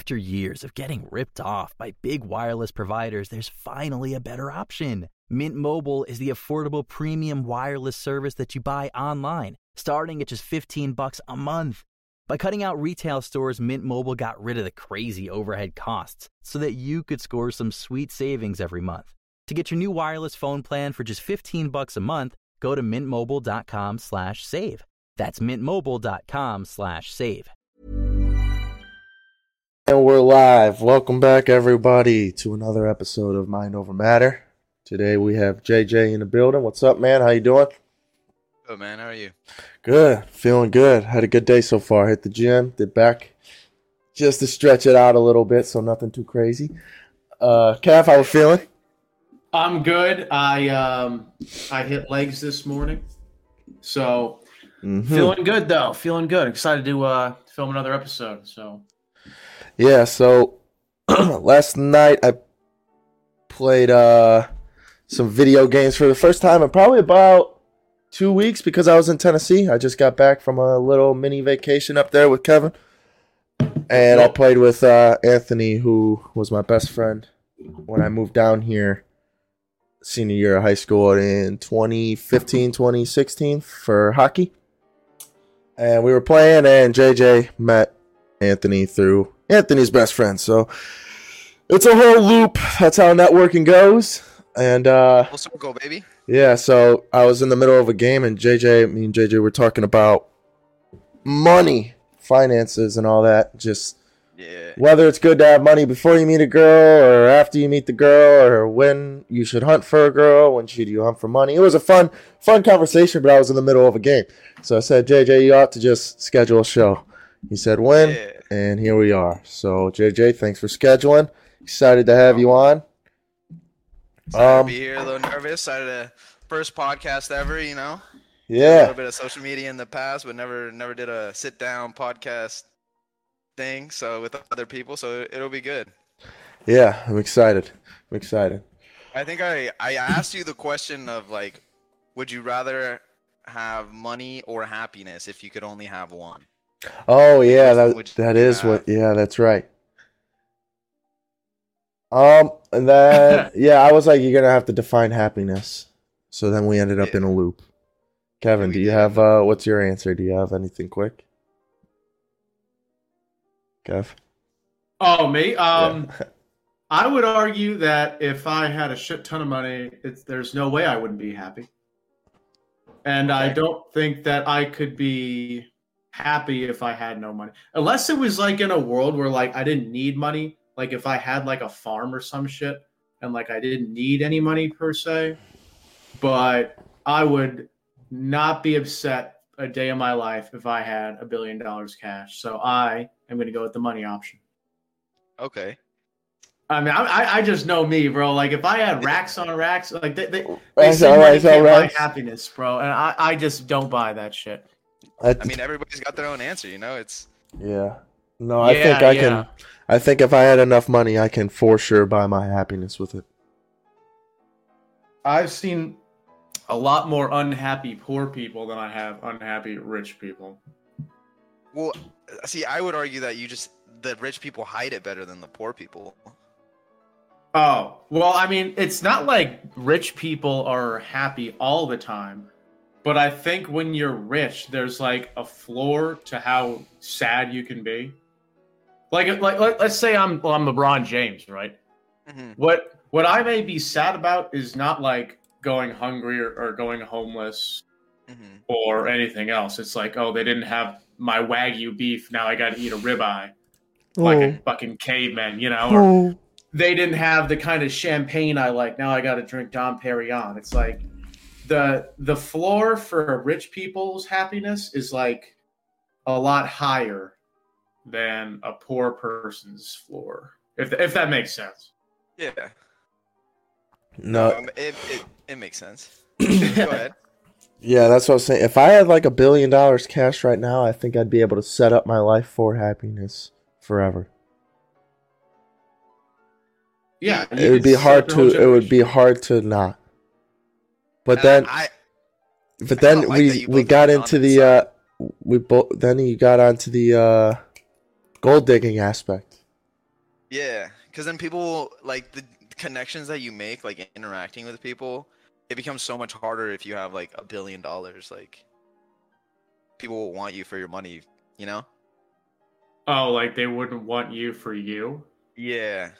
After years of getting ripped off by big wireless providers, there's finally a better option. Mint Mobile is the affordable premium wireless service that you buy online, starting at just 15 bucks a month. By cutting out retail stores, Mint Mobile got rid of the crazy overhead costs so that you could score some sweet savings every month. To get your new wireless phone plan for just 15 bucks a month, go to mintmobile.com slash save. That's mintmobile.com slash save. And we're live. Welcome back, everybody, to another episode of Mind Over Matter. Today we have JJ in the building. What's up, man? How you doing? Good man, how are you? Good. Feeling good. Had a good day so far. Hit the gym, did back just to stretch it out a little bit, so nothing too crazy. Uh, Calf, how are we feeling? I'm good. I um I hit legs this morning, so Mhm. feeling good though. Feeling good. Excited to uh film another episode. So Yeah, so last night I played uh some video games for the first time in probably about two weeks because I was in Tennessee. I just got back from a little mini vacation up there with Kevin. And I played with uh, Anthony, who was my best friend when I moved down here senior year of high school in 2015, 2016 for hockey. And we were playing, and JJ met Anthony through Anthony's best friend. So it's a whole loop. That's how networking goes. And uh, Full circle, baby. yeah, so I was in the middle of a game, and JJ, me and JJ were talking about money, finances, and all that. Just Yeah. whether it's good to have money before you meet a girl, or after you meet the girl, or when you should hunt for a girl, when should you hunt for money. It was a fun, fun conversation, but I was in the middle of a game, so I said, JJ, you ought to just schedule a show. He said when, Yeah. And here we are. So JJ, thanks for scheduling. Excited to have you on. Excited Um, to be here, a little nervous. Excited to first podcast ever, you know. Yeah. A little bit of social media in the past, but never never did a sit down podcast thing. So with other people, so it'll be good. yeah, I'm excited. I'm excited. I think I I asked you the question of like, would you rather have money or happiness if you could only have one? Oh yeah, Which that would that you is what. Yeah, that's right. Um, and then yeah, I was like, you're gonna have to define happiness. So then we ended up Yeah. in a loop. Kevin, we do you did. have uh, what's your answer? Do you have anything quick? Kev. Oh me? Um Yeah. I would argue that if I had a shit ton of money, it's there's no way I wouldn't be happy. And I don't think that I could be happy if I had no money. Unless it was like in a world where like I didn't need money, like if I had like a farm or some shit and like I didn't need any money per se. But I would not be upset a day of my life if I had a billion dollars cash. So I am going to go with the money option. Okay. I mean, I, I- I just know me, bro. Like, if I had racks on racks, like they, they, they Racks say on money racks on can't buy happiness, bro, and I, I just don't buy that shit. I, I mean, everybody's got their own answer, you know. It's yeah. No, I Yeah, think I yeah. can. I think if I had enough money, I can for sure buy my happiness with it. I've seen a lot more unhappy poor people than I have unhappy rich people. well, see, I would argue that you just the rich people hide it better than the poor people. Oh, well, I mean, it's not like rich people are happy all the time, but I think when you're rich, there's like a floor to how sad you can be. Like, like, let- let's say I'm, well, I'm LeBron James, right? Mhm. What, what I may be sad about is not like going hungry or, or going homeless Mhm. or anything else. It's like, oh, they didn't have my wagyu beef. Now I got to eat a ribeye like a fucking caveman, you know? Or, Oh. they didn't have the kind of champagne I like. Now I got to drink Dom Perignon. It's like the the floor for rich people's happiness is like a lot higher than a poor person's floor. If if that makes sense. Yeah. no, Um, it, it it makes sense. Go ahead. Yeah, that's what I was saying. If I had like a billion dollars cash right now, I think I'd be able to set up my life for happiness forever. Yeah, It would be hard up your whole to. It would be hard to not. But And then, I, but then kinda like we we got got into the uh, we both. Then you got onto the uh, gold digging aspect. Yeah, because then people like the connections that you make, like interacting with people, it becomes so much harder if you have like a billion dollars. Like, people will want you for your money, you know? Oh, like they wouldn't want you for you? Yeah,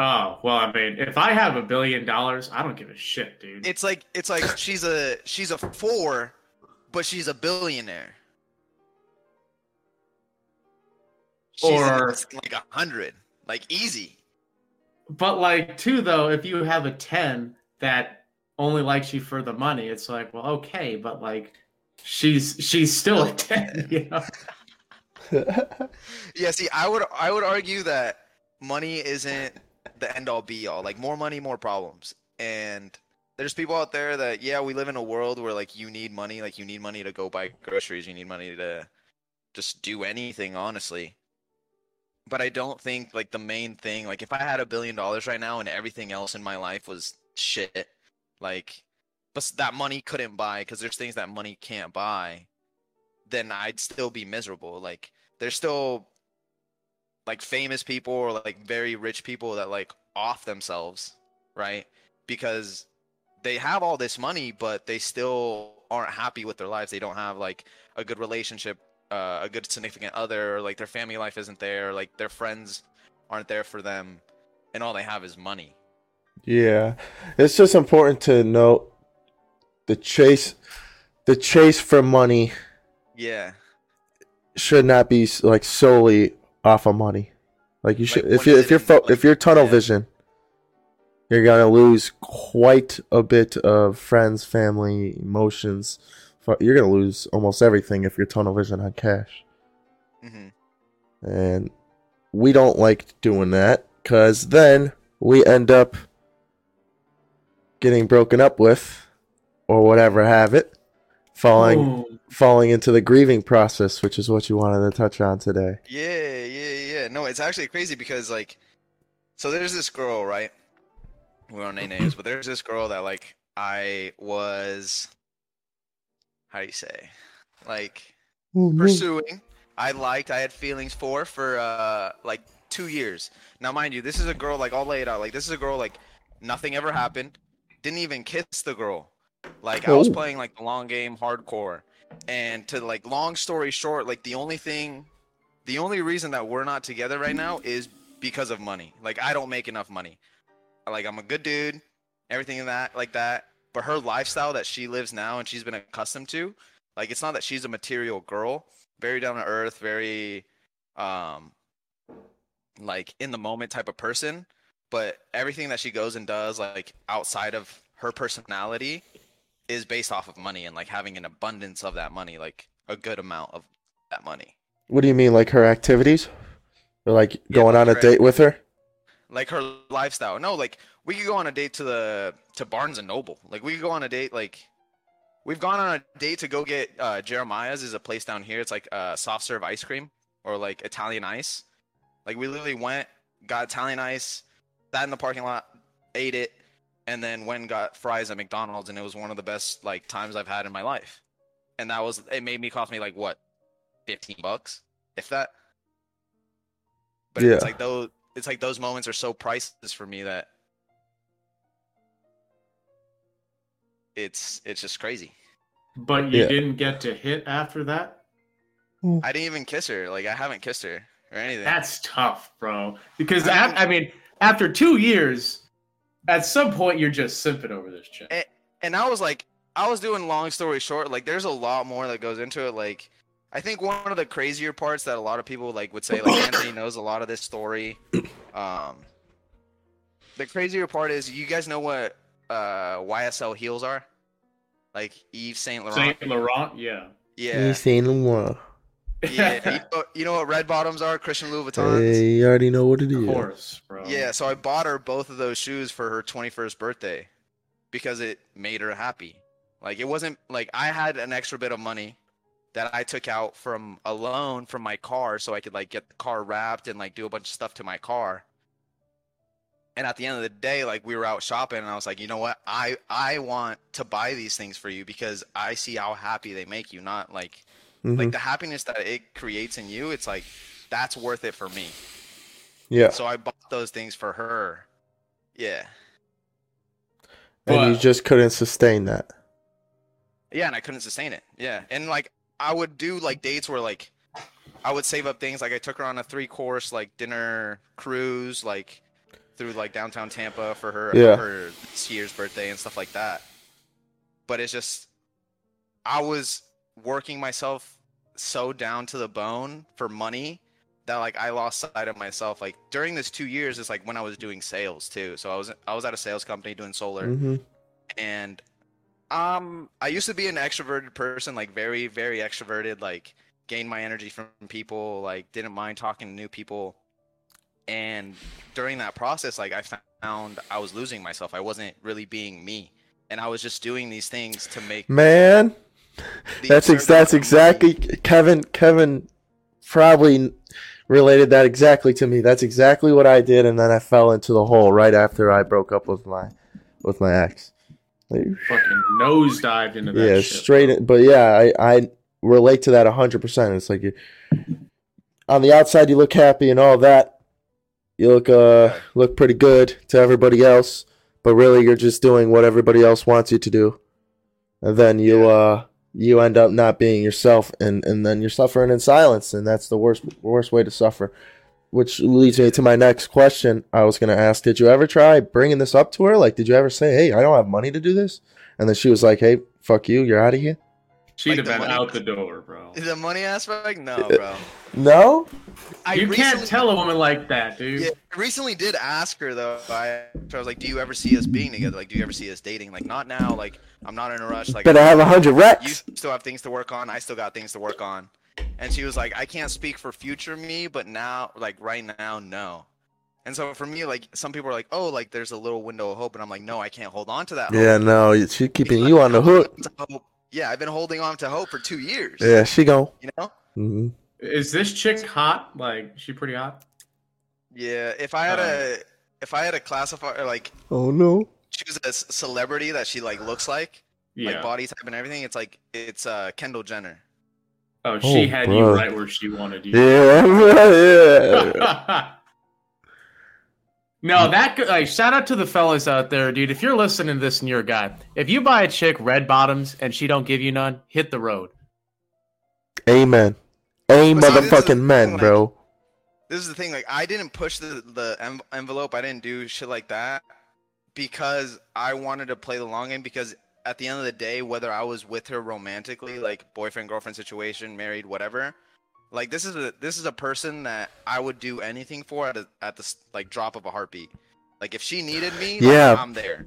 Oh, well, I mean, if I have a billion dollars, I don't give a shit, dude. it's like it's like she's a she's a four, but she's a billionaire. She's Or- like a hundred, like easy. But like too though, if you have a 10 that only likes you for the money, it's like, well, okay, but like she's she's still a 10, you know? Yeah, see, I would I would argue that money isn't the end all be all. Like more money, more problems. And there's people out there that yeah, we live in a world where like you need money, like you need money to go buy groceries, you need money to just do anything, honestly. But I don't think like the main thing, like if I had a billion dollars right now and everything else in my life was shit, like but that money couldn't buy because there's things that money can't buy, then I'd still be miserable. Like there's still like famous people or like very rich people that like off themselves, right? Because they have all this money, but they still aren't happy with their lives. They don't have like a good relationship, uh, a good significant other, or like their family life isn't there, like their friends aren't there for them, and all they have is money. Yeah, it's just important to note the chase, the chase for money Yeah, should not be like solely off of money. Like you should, Like, if you if you're fo- like, if you're tunnel yeah. vision, you're gonna lose quite a bit of friends, family, emotions. You're gonna lose almost everything if you're tunnel vision on cash. hmm And we don't like doing that because then we end up getting broken up with or whatever have it, falling Ooh. falling into the grieving process, which is what you wanted to touch on today. Yeah, yeah, yeah. No, it's actually crazy because like, so there's this girl, right? We don't name names, but there's this girl that like I was, how do you say, like pursuing. I liked, I had feelings for for uh like two years. Now, mind you, this is a girl like I'll lay it out. Like this is a girl like nothing ever happened. Didn't even kiss the girl. Like I was Oh. playing like the long game, hardcore. And to like long story short, like the only thing, the only reason that we're not together right now is because of money. Like I don't make enough money. Like I'm a good dude, everything in that like that. But her lifestyle that she lives now and she's been accustomed to, like it's not that she's a material girl, very down to earth, very um like in the moment type of person, but everything that she goes and does like outside of her personality is based off of money and like having an abundance of that money, like a good amount of that money. What do you mean, like her activities, or like going like on a date with her? Like her lifestyle. No, like we could go on a date to the to Barnes and Noble. Like we could go on a date like we've gone on a date to go get uh Jeremiah's is a place down here. It's like uh soft serve ice cream or like Italian ice. Like we literally went, got Italian ice, sat in the parking lot, ate it, and then went and got fries at McDonald's and it was one of the best like times I've had in my life. And that was it made me cost me like what, fifteen bucks? If that. But Yeah. it's like those it's like those moments are so priceless for me that it's it's just crazy. But you Yeah. didn't get to hit after that? Hmm. I didn't even kiss her. Like I haven't kissed her or anything. That's tough, bro. Because I I I mean, after two years, at some point you're just simping over this chick. Eh, and I was like, I was doing long story short. Like, there's a lot more that goes into it. Like, I think one of the crazier parts that a lot of people like would say, like Anthony knows a lot of this story. Um, the crazier part is, you guys know what uh, YSL heels are? Like Yves Saint Laurent. Saint Laurent, yeah. Yeah, Saint Laurent. Yeah. you, know, you know what red bottoms are? Christian Louis Vuittons. Hey, you already know what it is. Of course, bro. Yeah, so I bought her both of those shoes for her 21st birthday because it made her happy. Like it wasn't like I had an extra bit of money that I took out from a loan from my car so I could like get the car wrapped and like do a bunch of stuff to my car. And at the end of the day, like we were out shopping and I was like, you know what? I I want to buy these things for you because I see how happy they make you, not like Mhm. like the happiness that it creates in you, it's like that's worth it for me. Yeah. So I bought those things for her. Yeah. And you just couldn't sustain that. Yeah, and I couldn't sustain it. Yeah, and like I would do like dates where like I would save up things. Like I took her on a three course like dinner cruise like through like downtown Tampa for her Yeah. her this year's birthday and stuff like that. But it's just I was working myself so down to the bone for money that like I lost sight of myself. Like during this two years is like when I was doing sales too. So I was I was at a sales company doing solar. Hmm and um i used to be an extroverted person like very very extroverted like gained my energy from people like didn't mind talking to new people. And during that process like i found i was losing myself. I wasn't really being me. And i was just doing these things to make Man, that's ex- that's exactly. Kevin. Kevin probably related that exactly to me. That's exactly what I did, and then I fell into the hole right after I broke up with my with my ex. Like, Fucking nosedived into that. yeah, shit, straight. bro. In, but yeah, I I relate to that hundred percent. It's like you, on the outside you look happy and all that. You look uh look pretty good to everybody else, but really you're just doing what everybody else wants you to do, and then you Yeah. uh you end up not being yourself, and and then you're suffering in silence, and that's the worst worst way to suffer. Which leads me to my next question. I was gonna ask: Did you ever try bringing this up to her? Like, did you ever say, "Hey, I don't have money to do this," and then she was like, "Hey, fuck you, you're out of here." She'd Like have been money- out the door, bro. the money aspect no bro No. I you can't tell a woman like that, dude. Yeah, I recently did ask her though. I, I was like, "Do you ever see us being together? Like, do you ever see us dating? Like, not now. Like, I'm not in a rush. Like, But I have a hundred you still have things to work on. I still got things to work on." And she was like, "I can't speak for future me, but now, like right now, no." And so for me, like some people are like, "Oh, like there's a little window of hope," and I'm like, "No, I can't hold on to that." Yeah, no, she keeping you on the hook. On to hope- Yeah, I've been holding on to hope for two years. Yeah, she go. You know. hmm Is this chick hot? Like, she pretty hot? Yeah. If I had Uh, a, if I had a classifier, like Oh no. choose a celebrity that she like looks like. Yeah. like body type and everything. It's like it's uh Kendall Jenner. oh, she Oh, had bro. you right where she wanted you. Yeah, yeah. no, that g- like shout out to the fellas out there, dude. If you're listening to this and you're a guy, if you buy a chick red bottoms and she don't give you none, hit the road. Amen. Aim But see, this is the motherfucking men, thing, like- bro. This is the thing. Like I didn't push the the envelope. I didn't do shit like that because I wanted to play the long game. Because at the end of the day, whether I was with her romantically, like boyfriend girlfriend situation, married, whatever, like this is a this is a person that I would do anything for at a, at the like drop of a heartbeat. Like if she needed me, like, Yeah. I'm there.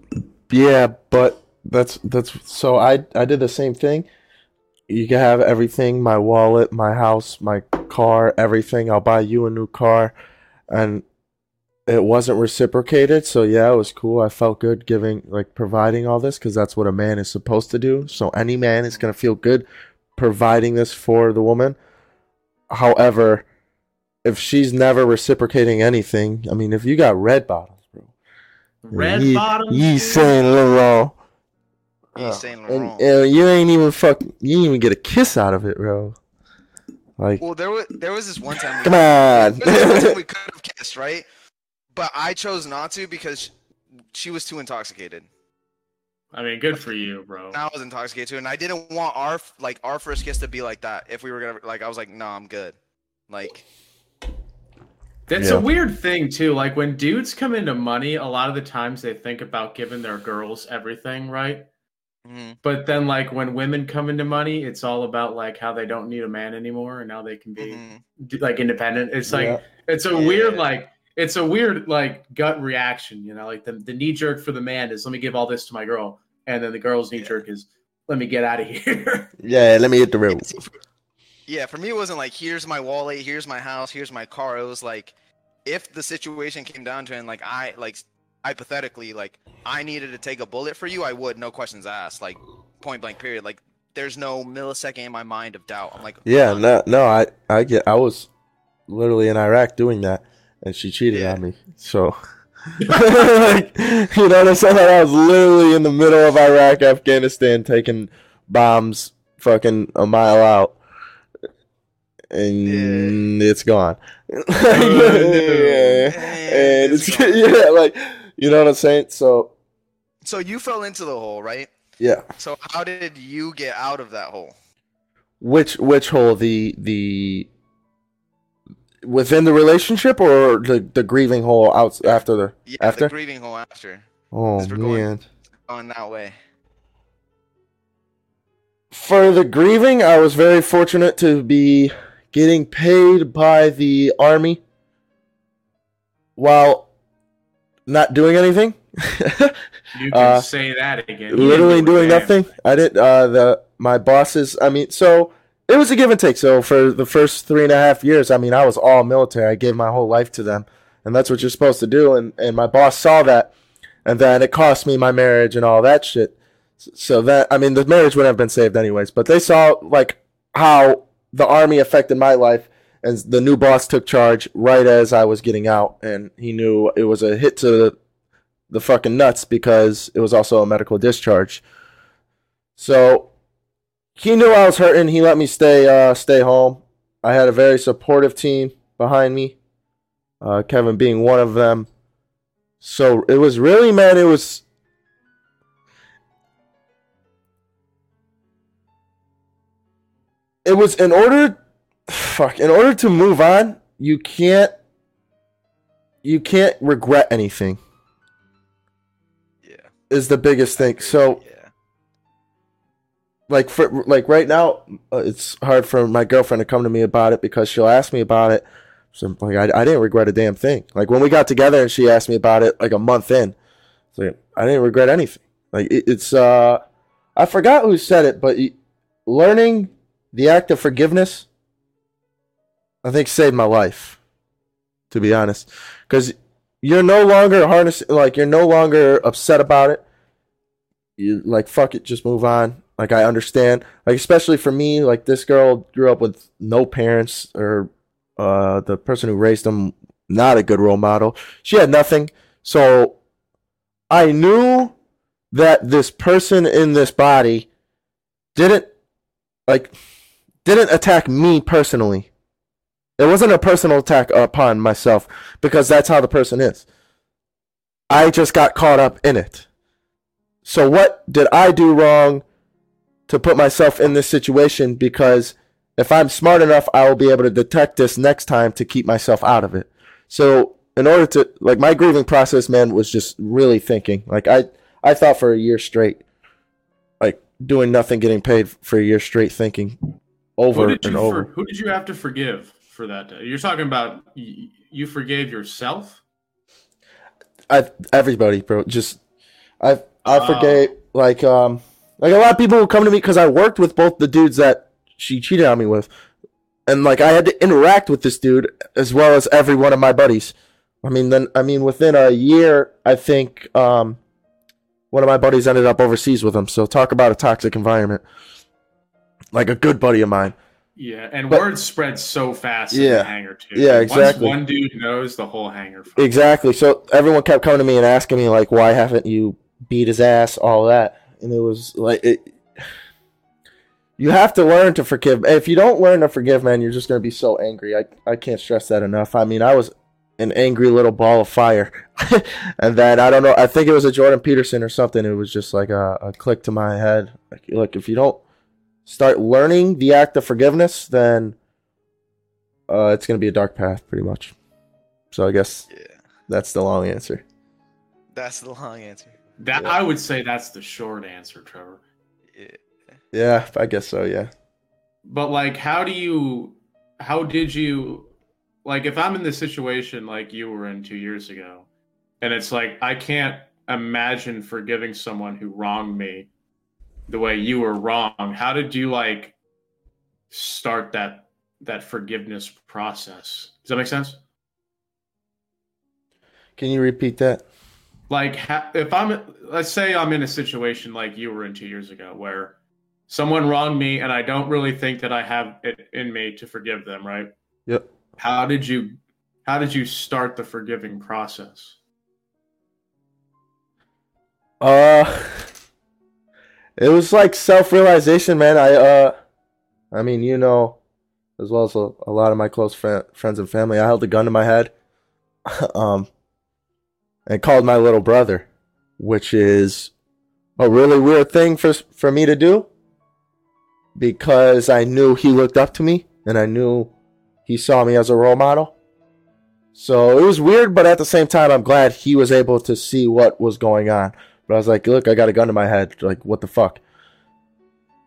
Yeah, but that's that's so I I did the same thing. You can have everything, my wallet, my house, my car, everything. I'll buy you a new car. And it wasn't reciprocated, so yeah, it was cool. I felt good giving like providing all this cuz that's what a man is supposed to do. So any man is going to feel good providing this for the woman. However, if she's never reciprocating anything, I mean, if you got red bottoms, bro. Red Ye- bottoms. Yves dude? Saint Laurent. Yves Saint And, and you ain't even fuck. You didn't even get a kiss out of it, bro. Like, Well, there was there was this one time. come on. There was one time we could have kissed, right? But I chose not to because she was too intoxicated. I mean, good for you, bro. I was intoxicated too, and I didn't want our like our first kiss to be like that. If we were gonna like, I was like, no, I'm good. Like, That's Yeah. a weird thing too. Like when dudes come into money, a lot of the times they think about giving their girls everything, right? mhm. But then like when women come into money, it's all about like how they don't need a man anymore and now they can be Mhm. like independent. It's like Yeah. it's a weird like it's a weird like gut reaction, you know, like the, the knee jerk for the man is let me give all this to my girl, and then the girl's knee Yeah. jerk is let me get out of here. yeah, let me hit the road. Yeah, for me, it wasn't like here's my wallet, here's my house, here's my car. It was like if the situation came down to it, and like I like hypothetically, like I needed to take a bullet for you, I would, no questions asked, like point blank, period. Like there's no millisecond in my mind of doubt. I'm like, Yeah, done. no, no, I, I get. I was literally in Iraq doing that, and she cheated Yeah. on me. So, like, you know what I'm saying? I was literally in the middle of Iraq, Afghanistan, taking bombs, fucking a mile out, and it's gone. Oh, yeah, and it's, yeah, like you know what I'm saying. So So you fell into the hole, right? yeah, So how did you get out of that hole? which which hole the the within the relationship or the the grieving hole out after the Yeah, After? the grieving hole after. Oh we're going- man. Going that way. For the grieving, I was very fortunate to be getting paid by the army while not doing anything. You can Uh, say that again. Literally didn't do a doing nothing. I didn't. Uh, the my bosses. I mean, so it was a give and take. So for the first three and a half years, I mean, I was all military. I gave my whole life to them, and that's what you're supposed to do. And and my boss saw that, and then it cost me my marriage and all that shit. So that I mean, the marriage wouldn't have been saved anyways. But they saw like how the army affected my life. And the new boss took charge right as I was getting out, and he knew it was a hit to the fucking nuts because it was also a medical discharge. So he knew I was hurting. He let me stay uh, stay home. I had a very supportive team behind me. Uh, Kevin being one of them. So it was really man, it was it was in order fuck, in order to move on, you can't you can't regret anything Yeah. is the biggest thing. So. Like for like right now, uh, it's hard for my girlfriend to come to me about it because she'll ask me about it. So like I, I didn't regret a damn thing. Like when we got together and she asked me about it like a month in, so I didn't regret anything. Like it, it's uh, I forgot who said it, but learning the act of forgiveness, I think saved my life. To be honest, because you're no longer harness like you're no longer upset about it you like fuck it just move on like i understand like especially for me like this girl grew up with no parents or uh the person who raised them not a good role model. She had nothing. So i knew that this person in this body didn't like didn't attack me personally. It wasn't a personal attack upon myself because that's how the person is. I just got caught up in it. So what did I do wrong to put myself in this situation? Because if I'm smart enough, I will be able to detect this next time to keep myself out of it. So in order to like my grieving process, man, was just really thinking. Like I I thought for a year straight, like doing nothing, getting paid for a year straight, thinking over Who did and you over. for, who did you have to forgive for that day? You're talking about y- you forgave yourself. I everybody, bro. Just I I Oh. forgave like um like a lot of people will come to me because I worked with both the dudes that she cheated on me with, and like I had to interact with this dude as well as every one of my buddies. I mean, then I mean within a year, I think um one of my buddies ended up overseas with him. So talk about a toxic environment. Like a good buddy of mine. Yeah, and But- word spreads so fast in Yeah. the hangar too. Yeah, Once exactly. one dude knows, the whole hangar. Exactly. So everyone kept coming to me and asking me like, "Why haven't you beat his ass?" All that, and it was like, it, you have to learn to forgive. If you don't learn to forgive, man, you're just gonna be so angry. I I can't stress that enough. I mean, I was an angry little ball of fire, and then I don't know. I think it was a Jordan Peterson or something. It was just like a, a click to my head. Like, look, if you don't start learning the act of forgiveness, then uh, it's gonna be a dark path, pretty much. So I guess Yeah. that's the long answer. That's the long answer. That Yeah. I would say that's the short answer, Trevor. Yeah. Yeah, I guess so. Yeah. But like, how do you? How did you? Like, if I'm in the situation like you were in two years ago, and it's like I can't imagine forgiving someone who wronged me the way you were wrong. How did you like start that that forgiveness process? Does that make sense? Can you repeat that? Like if i'm let's say i'm in a situation like you were in two years ago where someone wronged me and i don't really think that i have it in me to forgive them right Yep. how did you how did you start the forgiving process Uh, it was like self realization, man. I uh, I mean, you know, as well as a, a lot of my close fri friends and family. I held a gun to my head, um, and called my little brother, which is a really weird thing for for me to do because I knew he looked up to me and I knew he saw me as a role model. So it was weird, but at the same time, I'm glad he was able to see what was going on. But I was like, look, I got a gun to my head. Like, what the fuck?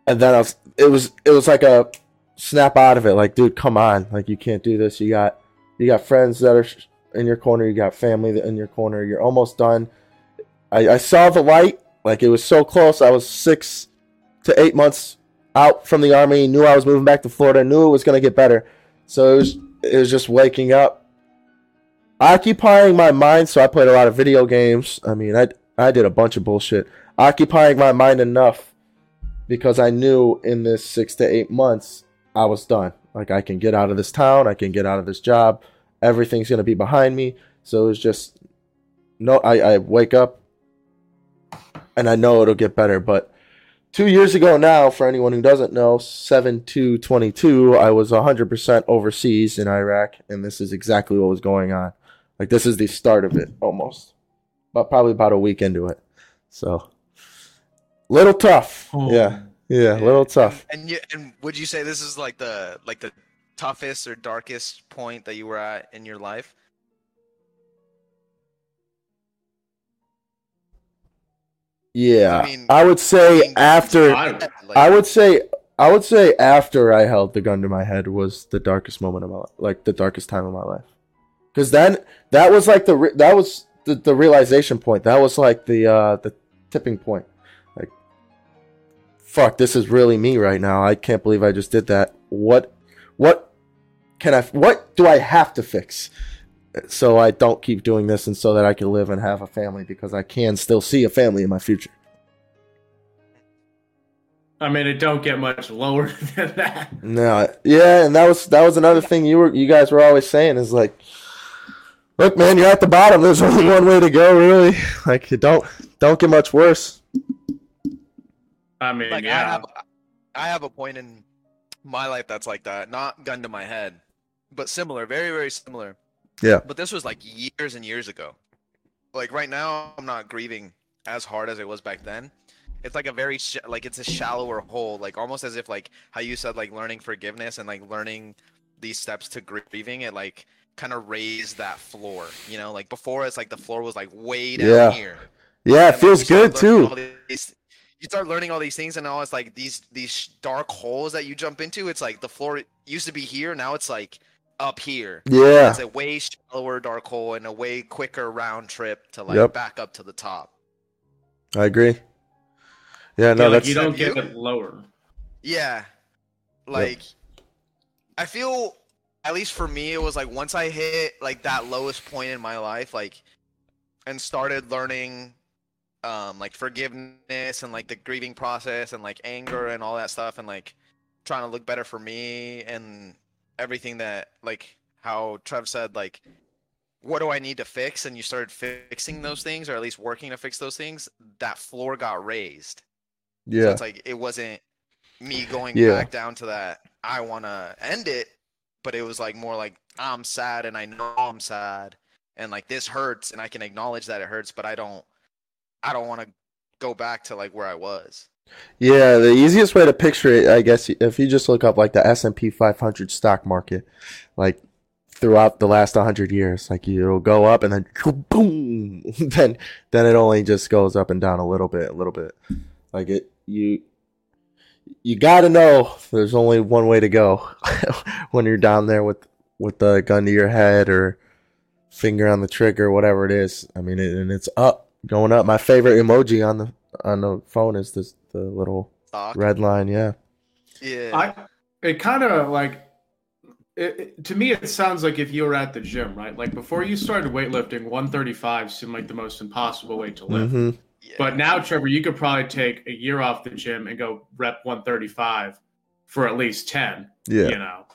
And then I was, it was, it was like a snap out of it. Like, dude, come on. Like, you can't do this. You got, you got friends that are in your corner. You got family in your corner. You're almost done. I, I saw the light. Like, it was so close. I was six to eight months out from the army. Knew I was moving back to Florida. Knew it was going to get better. So it was, it was just waking up occupying my mind so i played a lot of video games i mean i i did a bunch of bullshit occupying my mind enough because i knew in this 6 to 8 months i was done like i can get out of this town i can get out of this job everything's going to be behind me so it was just no i i wake up and i know it'll get better but two years ago now for anyone who doesn't know 7 to 22 i was 100% overseas in iraq and this is exactly what was going on like this is the start of it almost, but probably about a week into it. So, little tough. Oh. Yeah, yeah, a little tough. And you, and would you say this is like the like the toughest or darkest point that you were at in your life? Yeah, I mean, I would say after. I- Like, I would say I would say after I held the gun to my head was the darkest moment of my life, like the darkest time of my life. Because then that was like the re- that was the, the realization point. That was like the uh the tipping point. Like, fuck, this is really me right now. I can't believe I just did that. What, what can I? What do I have to fix? So I don't keep doing this, and so that I can live and have a family because I can still see a family in my future. I mean, it don't get much lower than that. No, yeah, and that was that was another thing you were you guys were always saying is like, look, man, you're at the bottom. There's only one way to go, really. Like, it don't don't get much worse. I mean, like I yeah. have, I have a point in my life that's like that. Not gun to my head, but similar, very very similar. Yeah. But this was like years and years ago. Like right now, I'm not grieving as hard as it was back then. It's like a very sh- like it's a shallower hole, like almost as if like how you said like learning forgiveness and like learning these steps to grieving. It like kind of raised that floor, you know. Like before, it's like the floor was like way down Yeah. here. Yeah, it feels good too. these- you start learning all these things, and now it's like these these dark holes that you jump into. It's like the floor used to be here, now it's like up here. Yeah, It's a way shallower dark hole and a way quicker round trip to like Yep. back up to the top. I agree. Yeah, no, Yeah, like that's you don't get it lower. Yeah, like I feel at least for me, it was like once I hit like that lowest point in my life, like and started learning um like forgiveness and like the grieving process and like anger and all that stuff and like trying to look better for me and everything that like how Trev said like what do I need to fix? And you started fixing those things or at least working to fix those things that floor got raised. So yeah, it's like it wasn't me going Yeah. back down to that I want to end it, but it was like more like I'm sad and I know I'm sad and like this hurts and I can acknowledge that it hurts, but I don't I don't want to go back to like where I was. yeah. The easiest way to picture it, I guess, if you just look up like the S and P 500 stock market, like throughout the last 100 years, like it'll go up and then boom, then then it only just goes up and down a little bit, a little bit. Like it, you you got to know there's only one way to go when you're down there with with the gun to your head or finger on the trigger, whatever it is. I mean, it, and it's up, going up. My favorite emoji on the on the phone is this the little Stock. red line. Yeah, Yeah. I it kind of like it, it- to me it sounds like if you were at the gym, right? Like before you started weightlifting, 135 seemed like the most impossible weight to lift. hmm yeah. But now, Trevor, you could probably take a year off the gym and go rep 135 for at least 10. yeah, You know,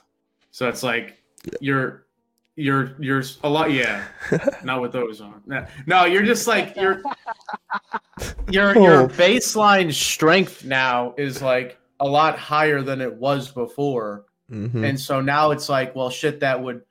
so it's like you're you're you're a lot. Yeah, not with those on. No, No, you're just like you're your Oh. your baseline strength now is like a lot higher than it was before Mhm. And so now it's like, well, shit that would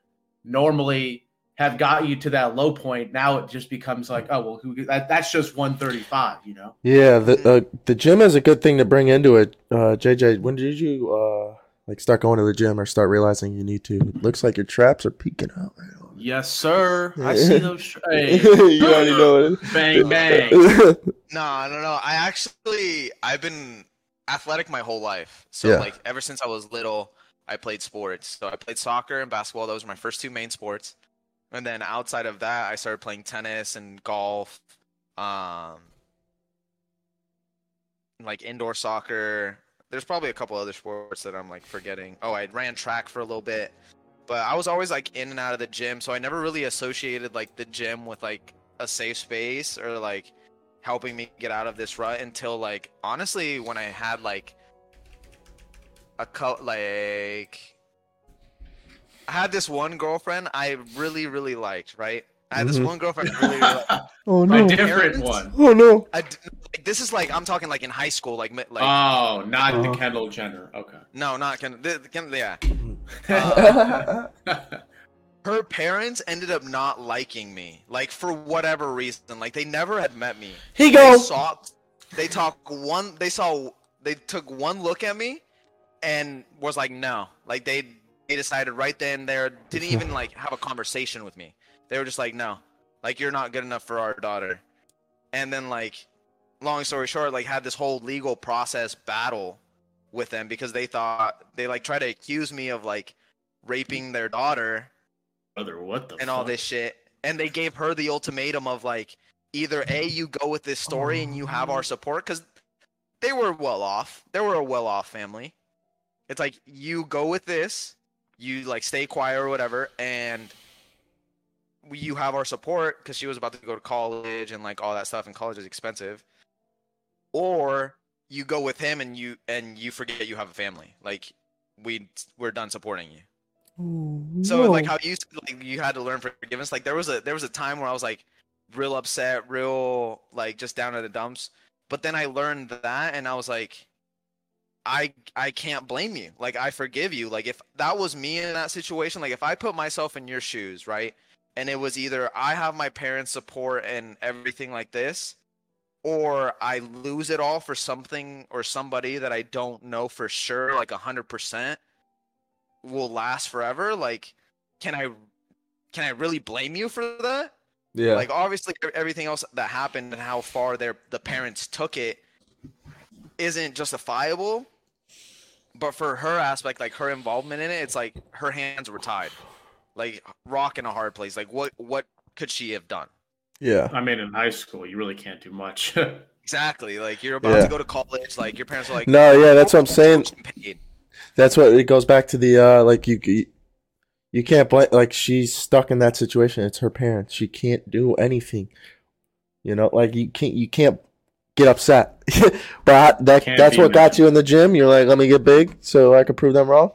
normally have got you to that low point. Now it just becomes like, oh well, who that, that's just 135, you know? Yeah, the uh, the gym is a good thing to bring into it. Uh, JJ, when did you uh like start going to the gym or start realizing you need to? It looks like your traps are peeking out. Yes, sir. I see those. Sh- hey, you already know it. bang bang. it. No, no, no. I actually I've been athletic my whole life. So Yeah. like ever since I was little, I played sports. So I played soccer and basketball. Those were my first two main sports. And then outside of that, I started playing tennis and golf, um, like indoor soccer. There's probably a couple other sports that I'm like forgetting. Oh, I ran track for a little bit, but I was always like in and out of the gym, so I never really associated like the gym with like a safe space or like helping me get out of this rut until like honestly when I had like a co- like I had this one girlfriend I really really liked, right? I had this Mhm. one girlfriend really, really liked. oh A no! different Parents? one. Oh no! I d- like, this is like I'm talking like in high school, like mi- like oh, not the Uh-huh. Kendall Jenner. Okay. no, not can, th- can yeah. Uh, Her parents ended up not liking me, like for whatever reason. Like they never had met me. he They saw, they talk one. They saw. They took one look at me, and was like, no. Like they they decided right then and there. Didn't even like have a conversation with me. They were just like, no. Like you're not good enough for our daughter. And then like, long story short, like had this whole legal process battle with them because they thought they like tried to accuse me of like raping their daughter Brother, what the? and all this shit. And they gave her the ultimatum of like either a you go with this story and you have our support because they were well off. They were a well off family. It's like you go with this, you like stay quiet or whatever, and you have our support because she was about to go to college and like all that stuff, and college is expensive. Or you go with him and you and you forget you have a family. Like we we're done supporting you. So like how you like you had to learn forgiveness. Like there was a there was a time where I was like real upset, real like just down in the dumps. But then I learned that, and I was like, I I can't blame you. Like I forgive you. Like if that was me in that situation, like if I put myself in your shoes, right, and it was either I have my parents' support and everything like this, or I lose it all for something or somebody that I don't know for sure, like a hundred percent will last forever. Like can i can i really blame you for that? Yeah. like obviously everything else that happened and how far their the parents took it isn't justifiable. But for her aspect like her involvement in it it's like her hands were tied like rock in a hard place like what what could she have done yeah. I mean, in high school, you really can't do much. exactly like you're about Yeah. to go to college like your parents are like No, yeah, that's what I'm saying. tuition. That's what it goes back to the uh like you you, you can't blame like she's stuck in that situation. It's her parents. She can't do anything. You know, like you can't you can't get upset. but I- that Can't that's be what got you in the gym. You're like, let me get big so I can prove them wrong.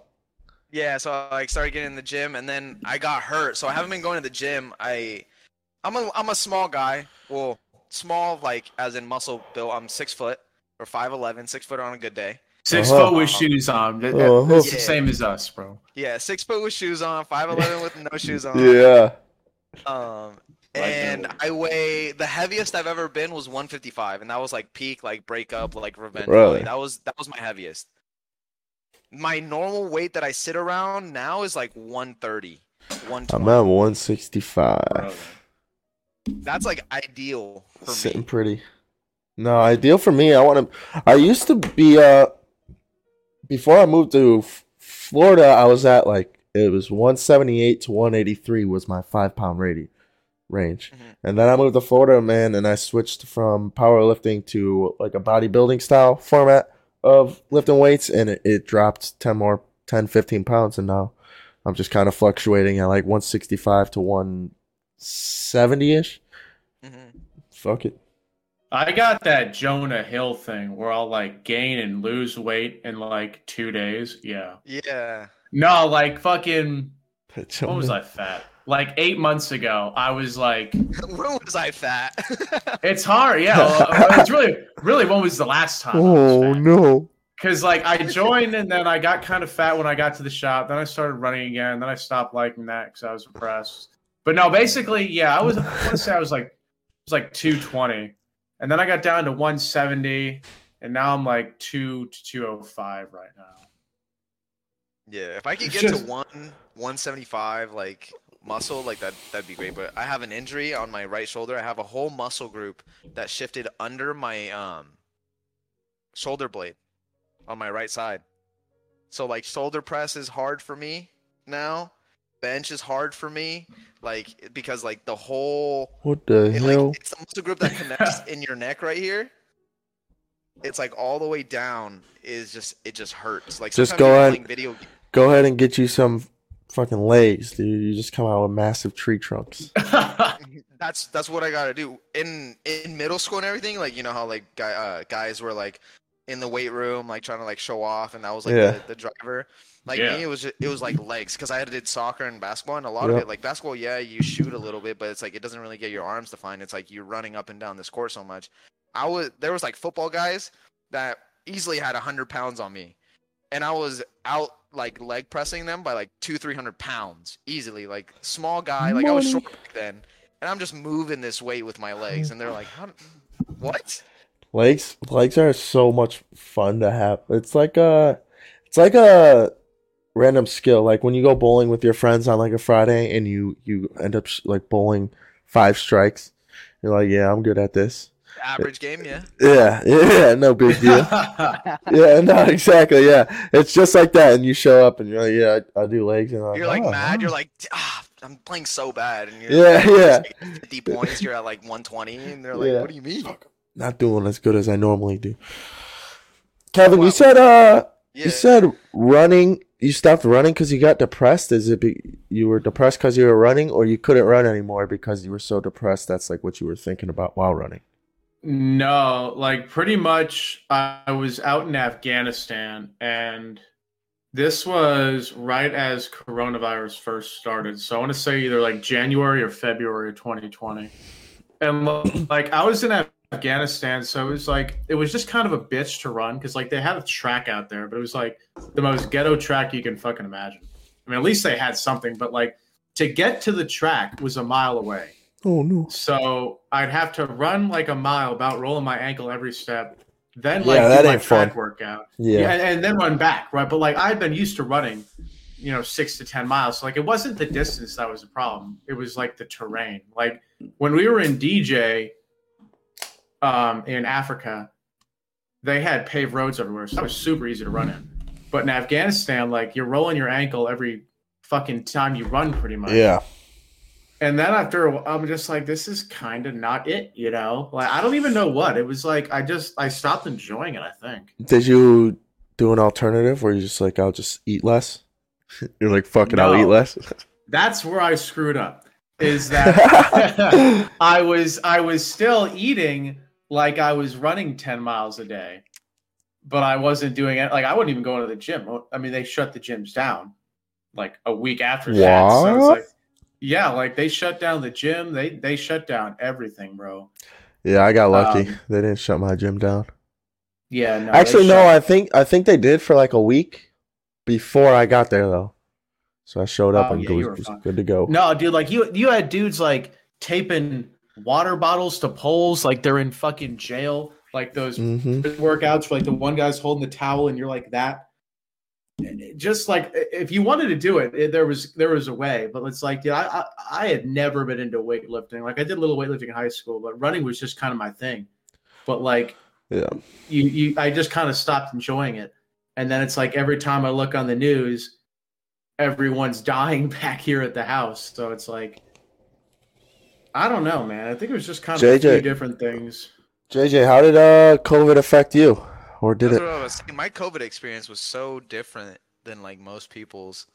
Yeah, so I like started getting in the gym, and then I got hurt. So I haven't been going to the gym. I, I'm a I'm a small guy. Well, small like as in muscle built. I'm six foot or five eleven, six foot on a good day. 6 Uh-huh. foot with shoes on. That- that- Uh-huh. That's the Yeah. same as us, bro. Yeah, six foot with shoes on, five eleven with no shoes on. Yeah. Um, and that. I weigh the heaviest I've ever been was 155, and that was like peak like breakup like revenge. Really? Really? That was that was my heaviest. My normal weight that I sit around now is like 130, 120. I'm at 165. Brother. That's like ideal for Sitting me. pretty. No, ideal for me. I want to. I used to be. Uh, before I moved to F- Florida, I was at like it was 178 to 183 was my five pound radi- range, Mhm. and then I moved to Florida, man, and I switched from powerlifting to like a bodybuilding style format of lifting weights, and it, it dropped 10 more, 10, 15 pounds, and now I'm just kind of fluctuating at like 165 to 170 ish. Mhm. Fuck it. I got that Jonah Hill thing where I'll like gain and lose weight in like two days. Yeah. Yeah. No, like fucking. When was I fat? Like eight months ago, I was like, when was I fat? it's hard. Yeah. Uh, well, it's really, really, when was the last time? I was Oh fat? no! Because like I joined and then I got kind of fat when I got to the shop. Then I started running again. Then I stopped liking that because I was depressed. But no, basically, yeah, I was. I want to say I was like, it was like two twenty, and then I got down to one seventy, and now I'm like two to two oh five right now. Yeah, if I could get just- to one one seventy five like muscle, like that that'd be great. But I have an injury on my right shoulder. I have a whole muscle group that shifted under my um shoulder blade on my right side. So like shoulder press is hard for me now. Bench is hard for me, like because like the whole What the it, hell? like, it's the muscle group that connects in your neck right here. It's like all the way down is just it just hurts. Like Just go ahead- video Go ahead and get you some fucking legs, dude. You just come out with massive tree trunks. that's that's what I gotta do in in middle school and everything. Like you know how like guy, uh, guys were like in the weight room like trying to like show off, and that was like Yeah. the, the driver. Like Yeah. me, it was ju- it was like legs because I had did soccer and basketball, and a lot of it like basketball. Yeah, you shoot a little bit, but it's like it doesn't really get your arms defined. It's like you're running up and down this court so much. I was there was like football guys that easily had hundred pounds on me, and I was out like leg pressing them by like two three hundred pounds easily. Like small guy, like I was short back then, and I'm just moving this weight with my legs, and they're like, How, "What?" Legs, legs are so much fun to have. It's like a, it's like a random skill. Like when you go bowling with your friends on like a Friday, and you you end up sh- like bowling five strikes. You're like, yeah, I'm good at this. Average game, yeah. Yeah, yeah, no big deal. yeah, no, exactly. Yeah, it's just like that, and you show up, and you're like, yeah, I, I do legs, and I'm You're like "Oh, mad. wow." You're like, ah, I'm playing so bad, and you're Yeah, like, yeah. 50 points. You're at like 120, and they're like, Yeah. "What do you mean?" not doing as good as I normally do. Kevin, Wow. you said uh, Yeah. you said running. You stopped running because you got depressed. Is it be, you were depressed because you were running, or you couldn't run anymore because you were so depressed? That's like what you were thinking about while running. No, like pretty much I was out in Afghanistan and this was right as coronavirus first started. So I want to say either like January or February of 2020. And like I was in Afghanistan, so it was like it was just kind of a bitch to run because like they had a track out there, but it was like the most ghetto track you can fucking imagine. I mean, at least they had something, but like to get to the track was a mile away. Oh no! So I'd have to run like a mile, about rolling my ankle every step, then like Yeah, that do my ain't track fun. workout, Yeah, and, and then run back, right? But like I'd been used to running, you know, six to ten miles. So like it wasn't the distance that was the problem; it was like the terrain. Like when we were in DJ, um, in Africa, they had paved roads everywhere, so it was super easy to run in. But in Afghanistan, like you're rolling your ankle every fucking time you run, pretty much. yeah. And then after a wh- I'm just like, this is kind of not it, you know? Like, I don't even know what. It was like, I just, I stopped enjoying it, I think. Did you do an alternative where you just like I'll just eat less? You're like fucking I'll eat less. That's where I screwed up. Is that I was, I was still eating like I was running 10 miles a day, but I wasn't doing it. Like, I wouldn't even go into the gym. I mean, they shut the gyms down like a week after that. So What? Yeah, like they shut down the gym. They, they shut down everything, bro. yeah, I got lucky. Um, they didn't shut my gym down. Yeah, no. Actually, no. I think I think they did for like a week before I got there though. So I showed up Oh, and yeah, was good to go. No, dude, like you you had dudes like taping water bottles to poles like they're in fucking jail. Like those hmm workouts where like the one guy's holding the towel and you're like that. Just like if you wanted to do it, it- there was there was a way, but it's like, yeah, I, I I had never been into weightlifting. Like I did a little weightlifting in high school, but running was just kind of my thing. But like Yeah. you you I just kind of stopped enjoying it. And then it's like every time I look on the news, everyone's dying back here at the house. So it's like I don't know, man. I think it was just kind of a few different things. JJ, how did uh COVID affect you, or did That's it? what I was saying. My COVID experience was so different than like most people's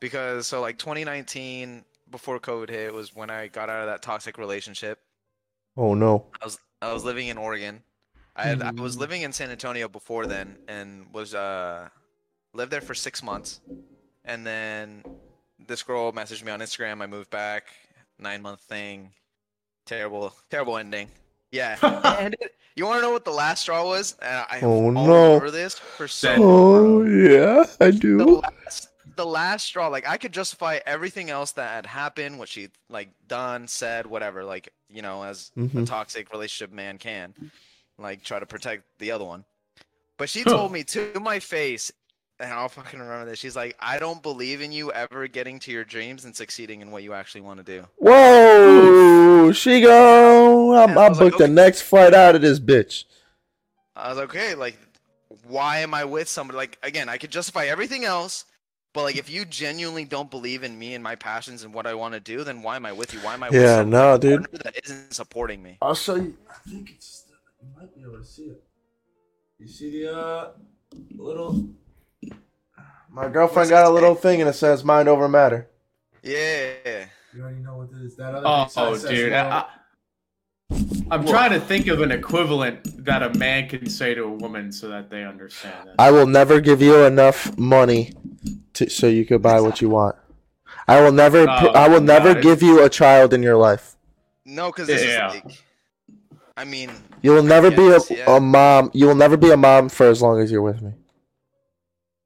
because so like 2019 before COVID hit was when I got out of that toxic relationship. Oh no. I was I was living in Oregon. I had, I was Mm. living in San Antonio before then and was uh lived there for 6 months. And then this girl messaged me on Instagram. I moved back. 9 month thing. Terrible terrible ending. Yeah, and it, you want to know what the last straw was? And I Oh, I'll no. remember this for so Oh long. yeah, I the do. last, the last straw. Like I could justify everything else that had happened, what she like done, said, whatever. Like you know, as a Mhm. toxic relationship man can, like try to protect the other one. But she told me to my face, and I'll fucking remember this. She's like, "I don't believe in you ever getting to your dreams and succeeding in what you actually want to do." Whoa, she go. I, And I I was like, booked the next flight out of this bitch. I was like, okay, like, why am I with somebody? Like, again, I could justify everything else, but like, if you genuinely don't believe in me and my passions and what I want to do, then why am I with you? Why am I with Yeah, some no, dude. that isn't supporting me? I'll show you. I think it's. You might be able to see it. You see the uh little. My girlfriend What's got a little say? thing and it says "mind over matter." Yeah. You already know what it is. That other Oh, oh dude. I, am trying to think of an equivalent that a man can say to a woman so that they understand. That. I will never give you enough money to, so you could buy what you want. I will never. Oh, I will never God. give you a child in your life. No, because this Yeah. is like, I mean, You will never Yes, be a, yeah. a mom. You will never be a mom for as long as you're with me.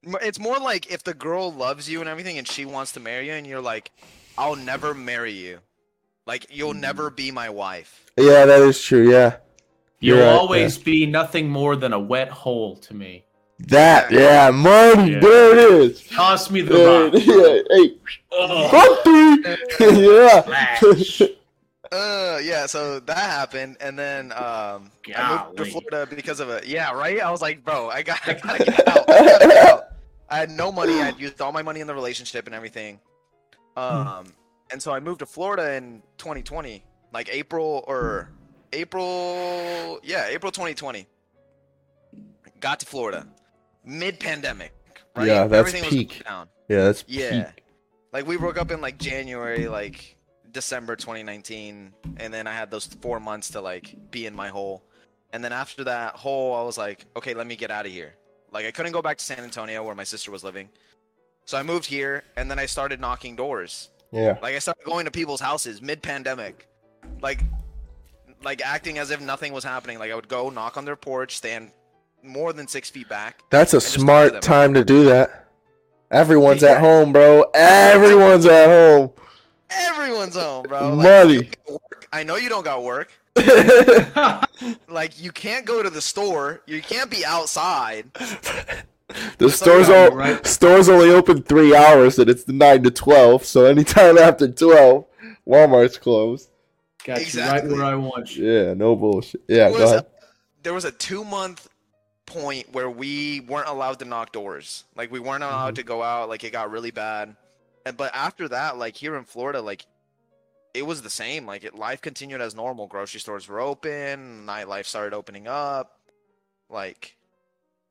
M- it's more like if the girl loves you and everything and she wants to marry you and you're like, I'll never marry you. Like, you'll never be my wife. Yeah, that is true. Yeah, You'll right, always be nothing more than a wet hole to me. that. Yeah, money. Yeah. There it is. Toss me the Yeah, rock. yeah, hey, Ugh. Yeah. Uh, yeah. So that happened, and then um, I moved to Florida because of it. Yeah, right. I was like, bro, I got, I gotta get out. I, gotta get out. I had no money. I'd used all my money in the relationship and everything. Um, and so I moved to Florida in 2020, like April or April. Yeah, April 2020. Got to Florida, mid pandemic. Right? Yeah, that's Everything peak. Was down. yeah, that's Yeah. peak. Like we broke up in like January, like December 2019, and then I had those four months to like be in my hole. And then after that hole, I was like, okay, let me get out of here. Like I couldn't go back to San Antonio where my sister was living, so I moved here, and then I started knocking doors. Yeah. Like I started going to people's houses mid-pandemic, like like acting as if nothing was happening. Like I would go knock on their porch, stand more than six feet back. That's a just talk to smart time to do that. Everyone's at home, bro. Everyone's at home. Everyone's home, bro. Like, Money. you got work. I know you don't got work. like you can't go to the store you can't be outside the So stores yeah, all you're right. stores only open three hours, and it's nine to twelve. So anytime after twelve, Walmart's closed. Got you right where I want you. Yeah, no bullshit. Yeah, There go was ahead. a, there was a two month point where we weren't allowed to knock doors like we weren't Mm-hmm. allowed to go out like it got really bad and but after that like here in florida like it was the same like it, life continued as normal grocery stores were open nightlife started opening up like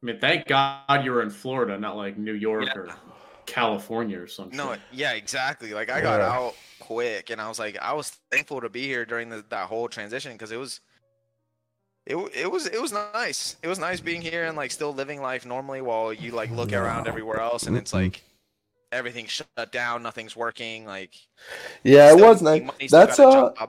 I mean, thank God you were in Florida, not like New York Yeah. or California or something. No, yeah, exactly. Like I got out quick, and I was like, I was thankful to be here during the, that whole transition because it was, it it was it was nice. It was nice being here and like still living life normally while you like look around everywhere else, and it's like everything's shut down, nothing's working. Like Yeah, it was nice. That's a uh,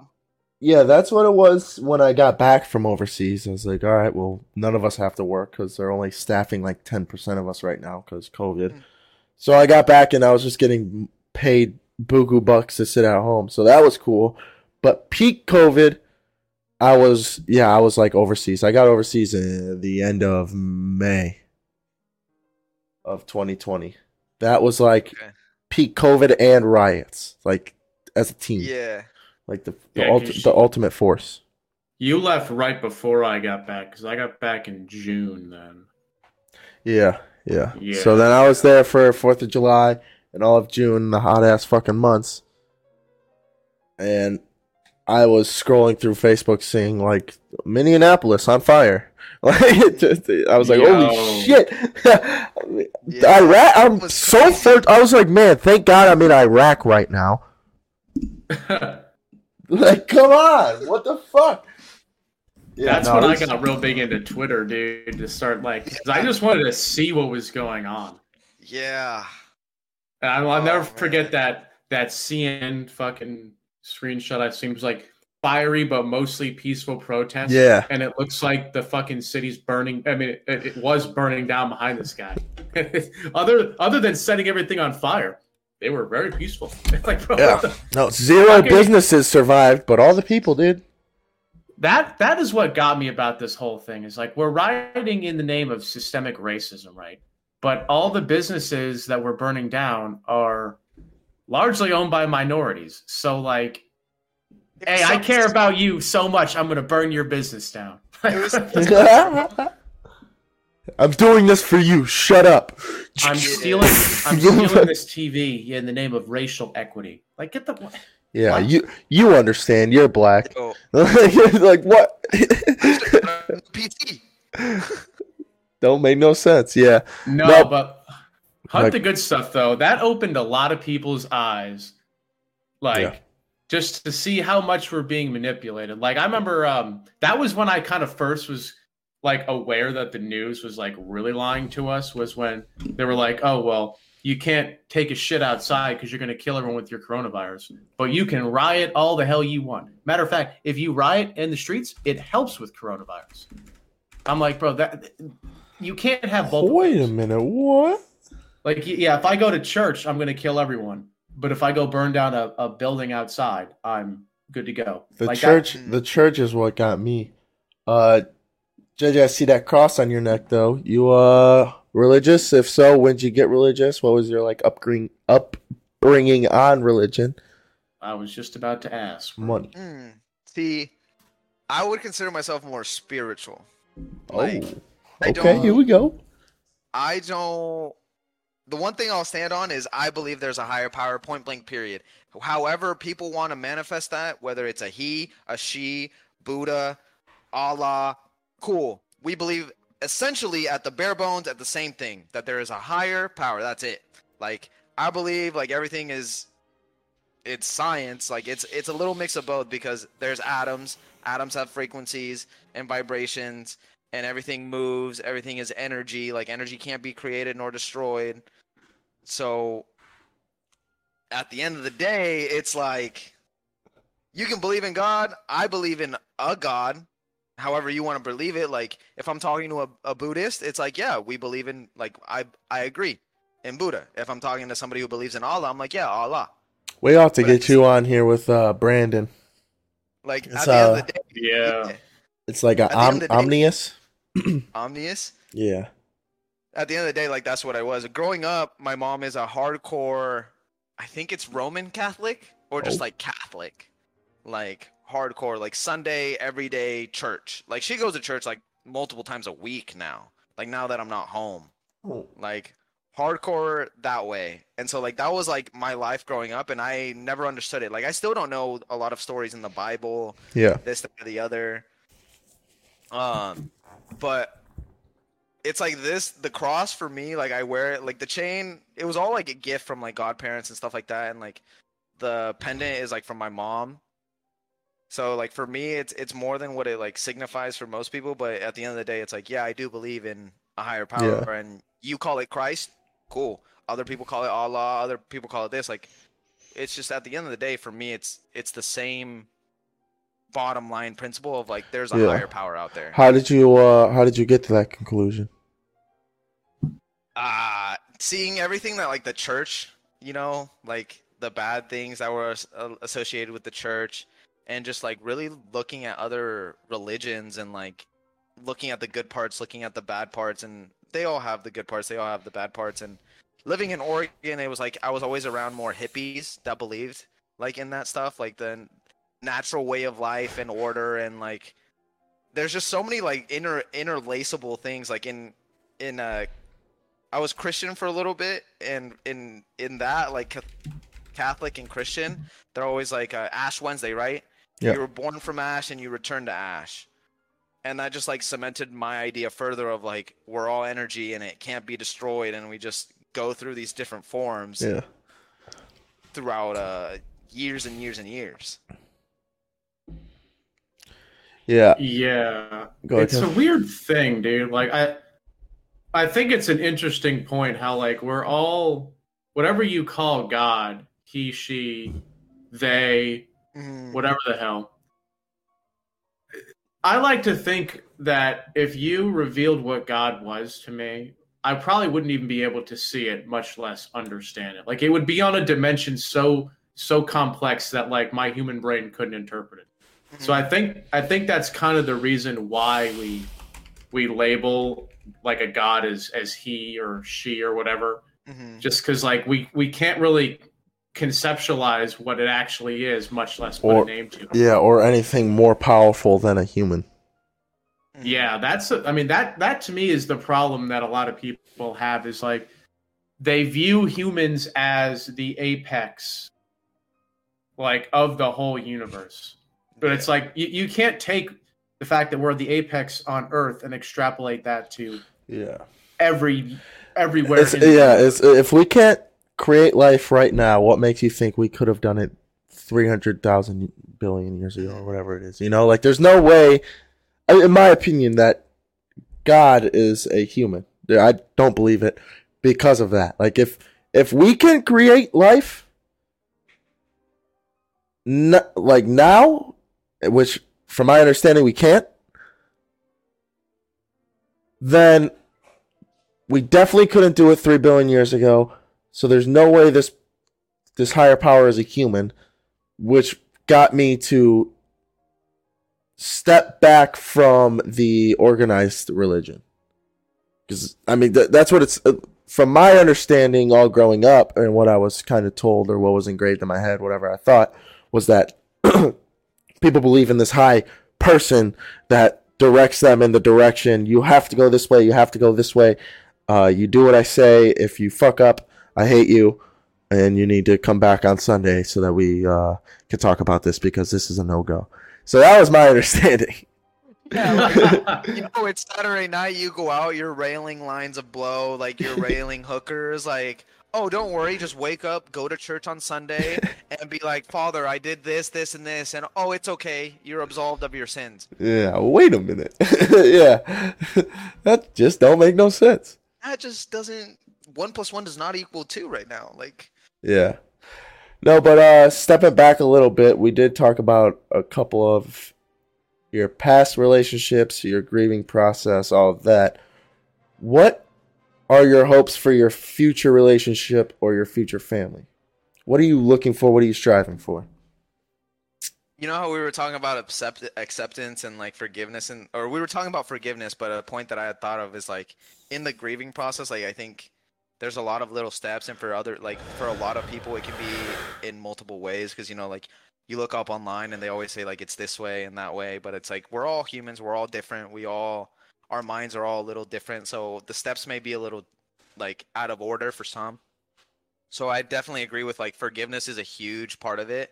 yeah, that's what it was when I got back from overseas. I was like, all right, well, none of us have to work because they're only staffing like ten percent of us right now because COVID. Mm. So I got back and I was just getting paid buku bucks to sit at home. So that was cool. But peak COVID, I was yeah, I was like overseas. I got overseas in the end of May of 2020. That was like Okay. peak COVID and riots, like as a team, Yeah, like the the, Yeah, 'cause ulti- the ultimate force. You left right before I got back because I got back in June then. Yeah, yeah. Yeah. So then I was there for Fourth of July and all of June, the hot ass fucking months, and I was scrolling through Facebook, seeing like Minneapolis on fire. Like, just, I was like, Yo. holy shit! Yeah, Iraq. I'm so crazy. for. I was like, man, thank God I'm in Iraq right now. Like, come on, what the fuck? Yeah, That's no, when I got real big into Twitter, dude, to start like, 'cause I just wanted to see what was going on. yeah. And I'll, I'll Oh, never man. forget that that CNN fucking screenshot. I seen was like fiery but mostly peaceful protests. Yeah. and it looks like the fucking city's burning. I mean, it, it was burning down behind this guy. other other than setting everything on fire, they were very peaceful. like, bro, Yeah. the- No, zero businesses survived, but all the people did. that that is what got me about this whole thing. Is like we're rioting in the name of systemic racism, right? But all the businesses that we're burning down are largely owned by minorities. So like, hey, I care about you so much, I'm gonna burn your business down. I'm doing this for you. Shut up. I'm stealing. I'm stealing this TV in the name of racial equity. Like, get the. Yeah, What? you you understand. You're black. Oh, like what? PC. Don't make no sense. Yeah. No, No. but hunt Like- the good stuff though. That opened a lot of people's eyes, like Yeah. just to see how much we're being manipulated. Like I remember, um, that was when I kind of first was like aware that the news was like really lying to us. Was when they were like, "Oh well, you can't take a shit outside because you're going to kill everyone with your coronavirus, but you can riot all the hell you want." Matter of fact, if you riot in the streets, it helps with coronavirus. I'm like, bro, that you can't have both. Wait a minute. What? Like, yeah, if I go to church, I'm going to kill everyone. But if I go burn down a, a building outside, I'm good to go. The Like, church. that- the church is what got me. Uh, JJ, I see that cross on your neck though. You uh religious? If so, when did you get religious? What was your like upbringing upbringing on religion? I was just about to ask. Money. Hmm. See, I would consider myself more spiritual. Like, oh. I Okay, don't- here we go. I don't. The one thing I'll stand on is I believe there's a higher power, point blank, period. However, people want to manifest that, whether it's a he, a she, Buddha, Allah, cool. We believe essentially at the bare bones at the same thing that there is a higher power. That's it. Like I believe like everything is it's science. Like it's it's a little mix of both because there's atoms. Atoms have frequencies and vibrations and everything moves. Everything is energy. Like energy can't be created nor destroyed. So at the end of the day, it's like you can believe in God. I believe in a God. However you want to believe it. Like if I'm talking to a, a Buddhist, it's like, yeah, we believe in like I I agree in Buddha. If I'm talking to somebody who believes in Allah, I'm like, yeah, Allah. We ought to But get it's- you on here with uh Brandon. Like It's, at the end uh, of the day, Yeah. It's like a At the end om- of the day- omnius. omnius. Yeah. at the end of the day, like that's what I was. Growing up, my mom is a hardcore. I think it's Roman Catholic or just Oh. like Catholic, like hardcore, like Sunday everyday church. Like she goes to church like multiple times a week now. Like now that I'm not home, like hardcore that way. And so like that was like my life growing up, and I never understood it. Like I still don't know a lot of stories in the Bible Yeah. this that, or the other um but it's like this the cross for me like i wear it like the chain it was all like a gift from like godparents and stuff like that and like the pendant is like from my mom. So like for me it's it's more than what it like signifies for most people but at the end of the day it's like yeah i do believe in a higher power and you call it christ? Cool. Other people call it allah other people call it this like it's just at the end of the day for me it's it's the same bottom line principle of like there's a Yeah. higher power out there. How did you uh how did you get to that conclusion? Uh seeing everything that like the church, you know, like the bad things that were uh, associated with the church and just like really looking at other religions and like looking at the good parts, looking at the bad parts and they all have the good parts, they all have the bad parts and living in Oregon it was like I was always around more hippies that believed like in that stuff, like the natural way of life and order and like there's just so many like inter interlaceable things like in in uh I was Christian for a little bit and in in that like Catholic and Christian they're always like uh, Ash Wednesday right Yeah. you were born from ash and you return to ash and that just like cemented my idea further of like we're all energy and it can't be destroyed and we just go through these different forms Yeah. throughout uh years and years and years Yeah. Yeah. Go ahead, it's a weird thing, dude. Like I I think it's an interesting point how like we're all whatever you call God, he, she, they, Mhm. whatever the hell. I like to think that if you revealed what God was to me, I probably wouldn't even be able to see it, much less understand it. Like it would be on a dimension so so complex that like my human brain couldn't interpret it. So I think I think that's kind of the reason why we we label like a god as as he or she or whatever. Mhm. Just because like we we can't really conceptualize what it actually is, much less put Or- a name to. it. Yeah, or anything more powerful than a human. Mhm. Yeah, that's I mean that that to me is the problem that a lot of people have is like they view humans as the apex like of the whole universe. But it's like you, you can't take the fact that we're the apex on earth and extrapolate that to Yeah. every everywhere. It's, yeah, it's, if we can't create life right now, what makes you think we could have done it 300,000 billion years ago or whatever it is? You know, like there's no way, in my opinion, that God is a human. I don't believe it because of that. Like if if we can create life n- like now, which from my understanding we can't, then we definitely couldn't do it 3 billion years ago. So there's no way this this higher power is a human, which got me to step back from the organized religion. Cuz I mean th- that's what it's uh, from my understanding all growing up and what I was kind of told or what was engraved in my head whatever I thought was that people believe in this high person that directs them in the direction you have to go this way you have to go this way uh, you do what I say. If you fuck up, I hate you, and you need to come back on Sunday so that we uh, can talk about this because this is a no go. So that was my understanding. Yeah, like, you know, it's Saturday night. You go out, you're railing lines of blow, like you're railing hookers. Like, oh, don't worry, just wake up, go to church on Sunday, and be like, Father, I did this, this, and this, and oh, it's okay. You're absolved of your sins. Yeah, wait a minute. yeah, that just don't make no sense. That just doesn't. One plus one does not equal two right now. Like, Yeah. No, but uh stepping back a little bit, we did talk about a couple of your past relationships, your grieving process, all of that. What are your hopes for your future relationship or your future family? What are you looking for? What are you striving for? you know how we were talking about accept- acceptance and like forgiveness, and or we were talking about forgiveness, but a point that I had thought of is like in the grieving process. Like, I think there's a lot of little steps, and for other like for a lot of people, it can be in multiple ways because you know like you look up online and they always say like it's this way and that way, but it's like we're all humans, we're all different, we all our minds are all a little different, so the steps may be a little like out of order for some. So I definitely agree with like forgiveness is a huge part of it,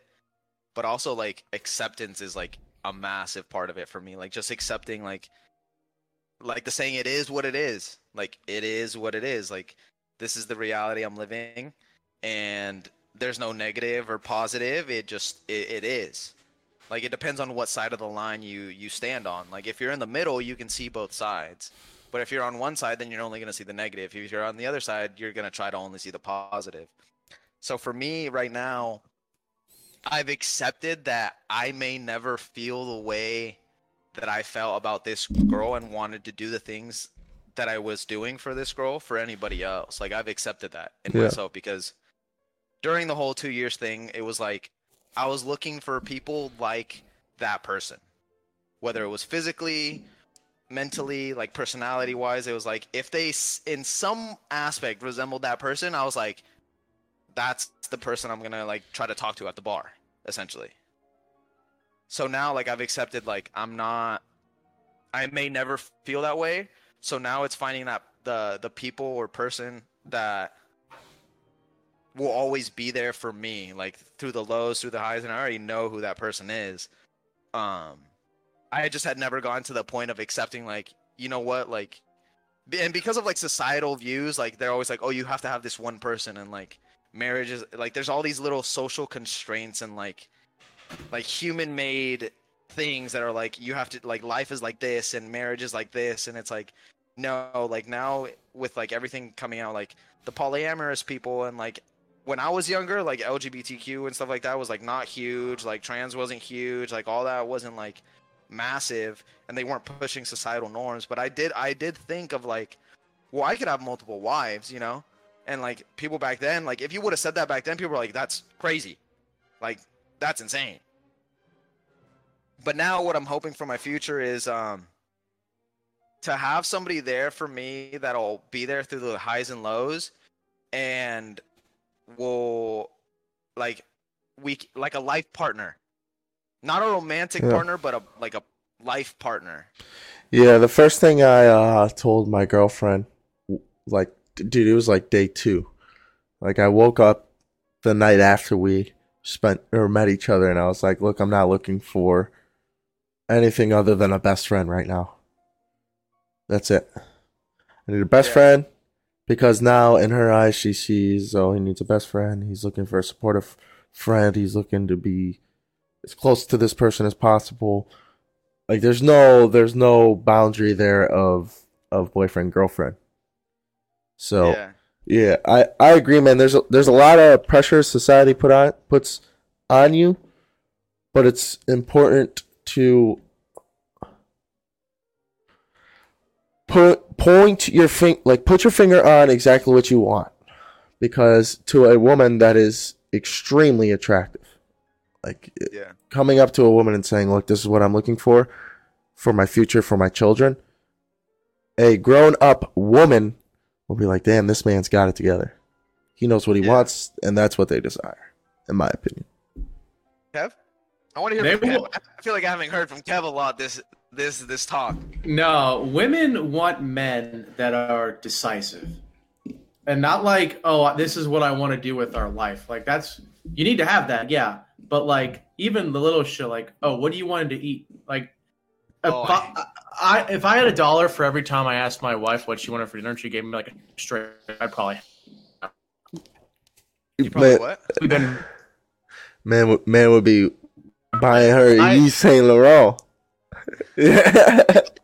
but also like acceptance is like a massive part of it for me. Like just accepting like like the saying it is what it is. Like it is what it is. Like this is the reality I'm living and there's no negative or positive. It just it, it is. Like it depends on what side of the line you you stand on. Like if you're in the middle, you can see both sides. But if you're on one side, then you're only going to see the negative. If you're on the other side, you're going to try to only see the positive. So for me right now, I've accepted that I may never feel the way that I felt about this girl and wanted to do the things that I was doing for this girl for anybody else. Like I've accepted that in Yeah. myself because during the whole 2 years thing, it was like I was looking for people like that person. Whether it was physically, mentally, like personality wise, it was like if they in some aspect resembled that person, I was like that's the person I'm to like try to talk to at the bar essentially. So now like I've accepted like I'm not I may never feel that way. So now it's finding that the the people or person that will always be there for me like through the lows, through the highs and I already know who that person is. Um I just had never gone to the point of accepting like you know what like and because of like societal views like they're always like oh you have to have this one person and like marriage is like there's all these little social constraints and like like human made things that are like you have to like life is like this and marriage is like this and it's like no like now with like everything coming out like the polyamorous people and like when I was younger like LGBTQ and stuff like that was like not huge like trans wasn't huge like all that wasn't like massive and they weren't pushing societal norms. But I did I did think of like, well, I could have multiple wives, you know, and like people back then, like if you would have said that back then, people were like, that's crazy, like that's insane. But now what I'm hoping for my future is um to have somebody there for me that'll be there through the highs and lows and will like we like a life partner not a romantic Yeah. partner but a like a life partner Yeah, the first thing I uh, told my girlfriend, like, dude, it was like day two. Like, I woke up the night after we spent or met each other, and I was like, look, I'm not looking for anything other than a best friend right now. That's it. I need a best Yeah. friend because now, in her eyes, she sees, oh, he needs a best friend. He's looking for a supportive friend. He's looking to be as close to this person as possible like there's no there's no boundary there of of boyfriend girlfriend so yeah, yeah i i agree man there's a, there's a lot of pressure society put on puts on you but it's important to put point your finger like put your finger on exactly what you want because to a woman that is extremely attractive like eh, yeah coming up to a woman and saying, "Look, this is what I'm looking for for my future, for my children." A grown-up woman will be like, "Damn, this man's got it together. He knows what he Yeah. wants, and that's what they desire." In my opinion. kev i want to hear They from kev. will- i feel like i haven't heard from kev a lot this this this talk No, women want men that are decisive. And not like, oh, this is what I want to do with our life. Like that's you need to have that, yeah. But like even the little shit like, oh, what do you want to eat? Like if, Oh, I, I, if I had a dollar for every time I asked my wife what she wanted for dinner, and she gave me like a straight I'd probably you probably Man, what man, would- man would be buying her I- Yves Saint Laurent. Yeah.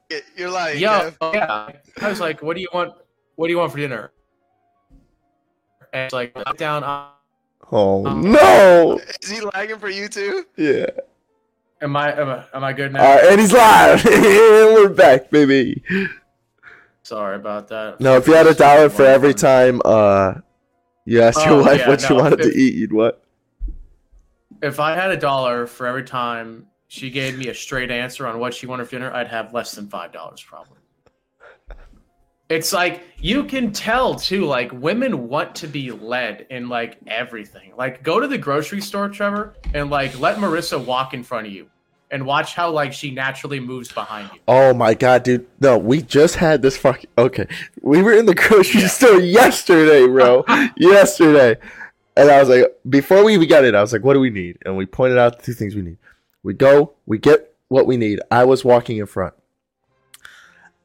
You're like Yo, Kev, yeah. I was like, "What do you want? What do you want for dinner?" And it's like, "Knock down." Oh no! is he lagging for you too Yeah. am I am I, am I good now? All right, and he's live. and we're back, baby. Sorry about that. No, if you had a dollar for every time uh you asked your Oh, wife yeah, what she no, wanted if- to eat, you'd what? If I had a dollar for every time she gave me a straight answer on what she wanted for dinner, I'd have less than five dollars probably. It's like you can tell too, like women want to be led in like everything. Like go to the grocery store, Trevor, and like let Marissa walk in front of you and watch how like she naturally moves behind you. Oh my god, dude. No, we just had this fucking okay. We were in the grocery Yeah. store yesterday, bro. yesterday. And I was like, before we even got in, I was like, what do we need? And we pointed out the two things we need. We go, we get what we need. I was walking in front.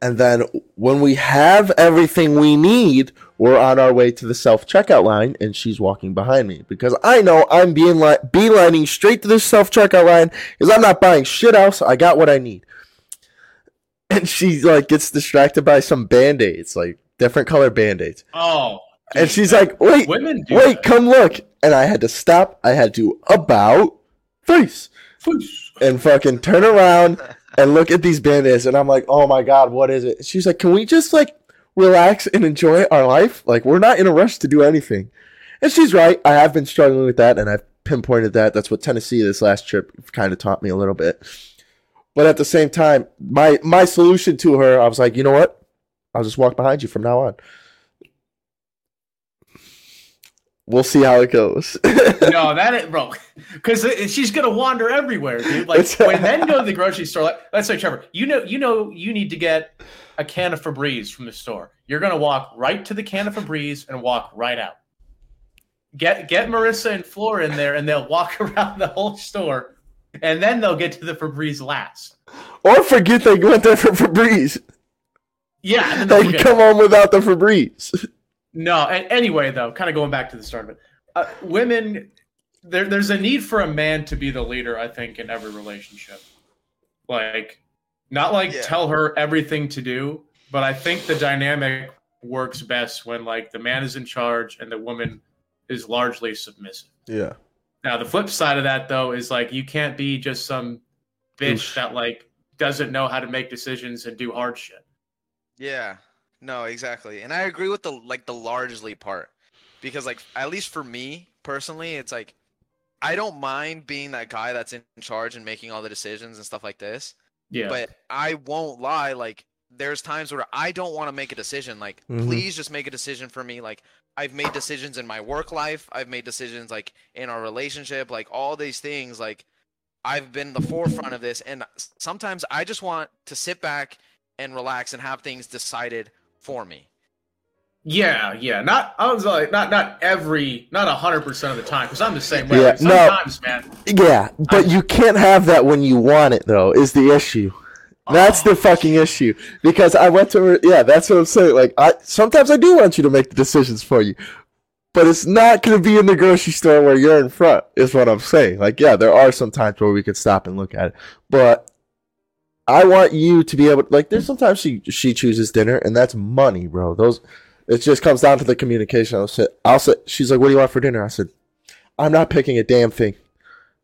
And then when we have everything we need, we're on our way to the self checkout line, and she's walking behind me because I know I'm being like beelining straight to the self checkout line because I'm not buying shit else. I got what I need and she like gets distracted by some band-aids like different color band-aids Oh, and she's like wait wait that. come look and i had to stop i had to about face and fucking turn around and look at these band-aids and i'm like oh my god what is it? She's like can we just like relax and enjoy our life? Like we're not in a rush to do anything. And she's right. I have been struggling with that and i've pinpointed that. That's what tennessee this last trip kind of taught me a little bit. But at the same time my my solution to her i was like you know what? I'll just walk behind you from now on we'll see how it goes no, that ain't bro. Because she's gonna wander everywhere, dude. Like when men go to the grocery store. Like, let's say, Trevor, you know, you know, you need to get a can of Febreze from the store. You're gonna walk right to the can of Febreze and walk right out. Get get Marissa and Flora in there, and they'll walk around the whole store, and then they'll get to the Febreze last. or forget they went there for Febreze. Yeah, they'll They forget. come home without the Febreze. No, and anyway, though, kind of going back to the start of it, uh, women, there, there's a need for a man to be the leader. I think in every relationship, like, not like Yeah. tell her everything to do, but I think the dynamic works best when like the man is in charge and the woman is largely submissive. Yeah. Now, the flip side of that though is like you can't be just some bitch Oof. that like doesn't know how to make decisions and do hard shit. Yeah. No, exactly. And I agree with the like the largely part. Because like at least for me personally, it's like I don't mind being that guy that's in charge and making all the decisions and stuff like this. Yeah. But I won't lie, like there's times where I don't want to make a decision. Like, Mhm. please just make a decision for me. Like, I've made decisions in my work life. I've made decisions like in our relationship. Like all these things. Like, I've been the forefront of this, and sometimes I just want to sit back and relax and have things decided for me. Yeah, yeah. Not I was like not not every not a hundred percent of the time because I'm the same way. Yeah, Like, no. sometimes, man. Yeah, but you can't have that when you want it, though. Is the issue? That's Oh. the fucking issue. Because I went to her. Yeah, that's what I'm saying. Like, I sometimes I do want you to make the decisions for you, but it's not going to be in the grocery store where you're in front. Is what I'm saying. Like, yeah, there are some times where we could stop and look at it, but I want you to be able. To like, there's sometimes she she chooses dinner, and that's money, bro. Those. It just comes down to the communication. I'll say, I'll say, she's like, "What do you want for dinner?" I said, "I'm not picking a damn thing."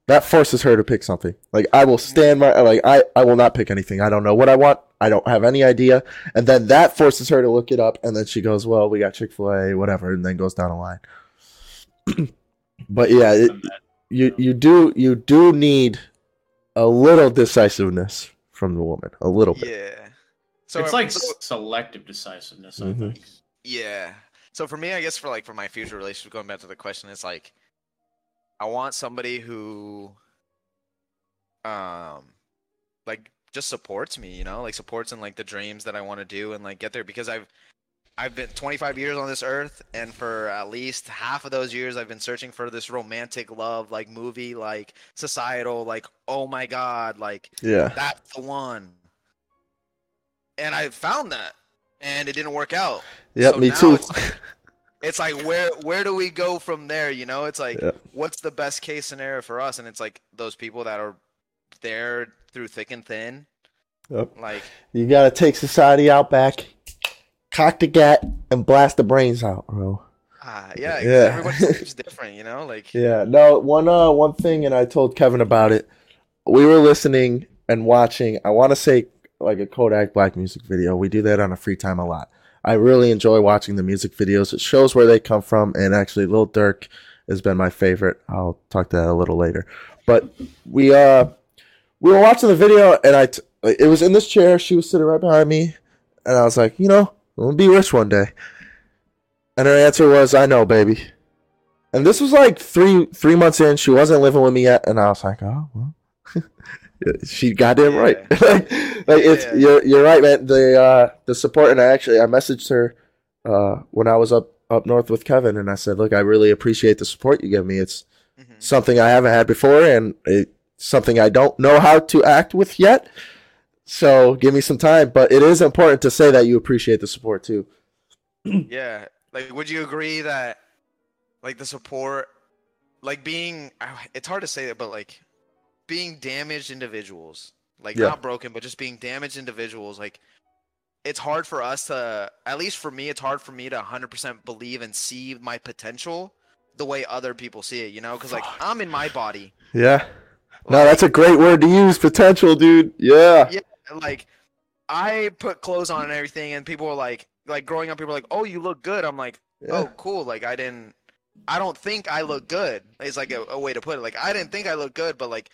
that forces her to pick something. Like I will stand my like I I will not pick anything. I don't know what I want. I don't have any idea. And then that forces her to look it up and then she goes, "Well, we got Chick-fil-A, whatever." And then goes down the line. but yeah, it, you you do you do need a little decisiveness from the woman, a little bit. Yeah. So it's like so- selective decisiveness. I Mhm. think. Yeah. So for me, I guess for like for my future relationship, going back to the question, it's like I want somebody who, um, like just supports me, you know, like supports in like the dreams that I want to do and like get there because I've I've been 25 years on this earth, and for at least half of those years, I've been searching for this romantic love, like movie, like societal, like oh my god, like Yeah. that's the one. And I found that, and it didn't work out Yep, So me too. it's- it's like where where do we go from there you know it's like Yeah. what's the best case scenario for us and it's like those people that are there through thick and thin Yep. like You got to take society out back, cock the gat and blast the brains out, bro. ah yeah, Yeah. everybody's life different you know like Yeah, no, one uh one thing and I told Kevin about it. We were listening and watching, I want to say like a Kodak Black music video. We do that on a free time a lot. I really enjoy watching the music videos. It shows where they come from and actually Lil Durk has been my favorite. I'll talk to that a little later. But we uh we were watching the video and I t- it was in this chair, she was sitting right behind me and I was like, "You know, Going be rich one day." And her answer was, "I know, baby." And this was like three three months in. She wasn't living with me yet, and I was like, "Oh well." she goddamn right. like, like it's you're you're right, man. The uh the support, and I actually I messaged her uh when I was up up north with Kevin, and I said, "Look, I really appreciate the support you give me. It's mhm. something I haven't had before, and it's something I don't know how to act with yet. So give me some time. But it is important to say that you appreciate the support too. yeah like would you agree that like the support like being ah, it's hard to say that but like being damaged individuals like Yeah. not broken but just being damaged individuals like it's hard for us to at least for me it's hard for me to 100% believe and see my potential the way other people see it you know because like i'm in my body Yeah. No, that's a great word to use. Potential, dude. Yeah. Yeah. Like i put clothes on and everything and people were like like growing up people were like oh you look good i'm like Yeah. oh cool like i didn't i don't think i look good It's like a, a way to put it like i didn't think i look good but like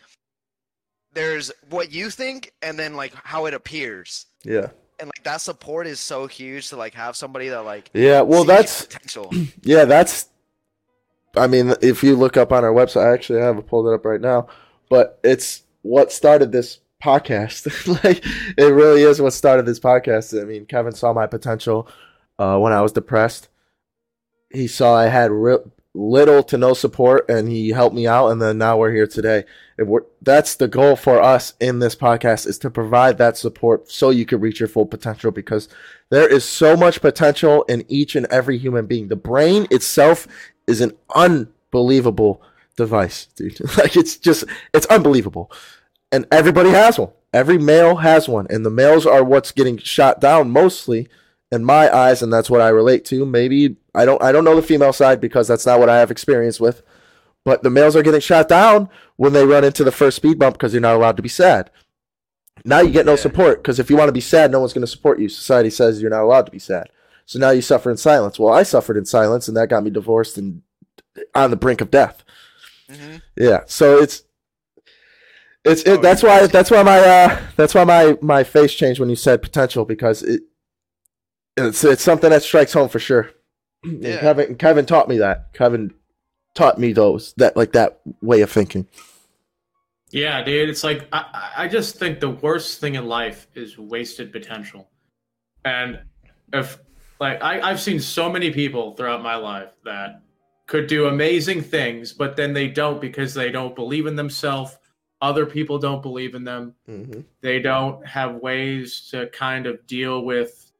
there's what you think and then like how it appears Yeah. and like that support is so huge to like have somebody that like Yeah. Well, that's potential yeah. That's. I mean, if you look up on our website, I actually have it pulled it up right now, but it's what started this podcast. like, it really is what started this podcast. I mean, Kevin saw my potential uh, when I was depressed. He saw I had re- little to no support, and he helped me out. And then now we're here today. We're, that's the goal for us in this podcast is to provide that support so you can reach your full potential because there is so much potential in each and every human being. The brain itself is an unbelievable device, dude. like it's just it's unbelievable. And everybody has one. Every male has one. And the males are what's getting shot down mostly in my eyes, and that's what I relate to. Maybe I don't I don't know the female side because that's not what I have experience with. But the males are getting shot down when they run into the first speed bump because you're not allowed to be sad. Now you get no Yeah. support because if you want to be sad, no one's going to support you. Society says you're not allowed to be sad. So now you suffer in silence. Well, I suffered in silence, and that got me divorced and on the brink of death. hmm Yeah. So it's it's Oh, it, that's why that's why my uh that's why my my face changed when you said potential because it it's it's something that strikes home for sure. Yeah. Kevin Kevin taught me that. Kevin taught me those that like that way of thinking. Yeah, dude. It's like I, I- I just think the worst thing in life is wasted potential. And if like I, I've seen so many people throughout my life that could do amazing things, but then they don't because they don't believe in themselves. Other people don't believe in them. Mm-hmm. They don't have ways to kind of deal with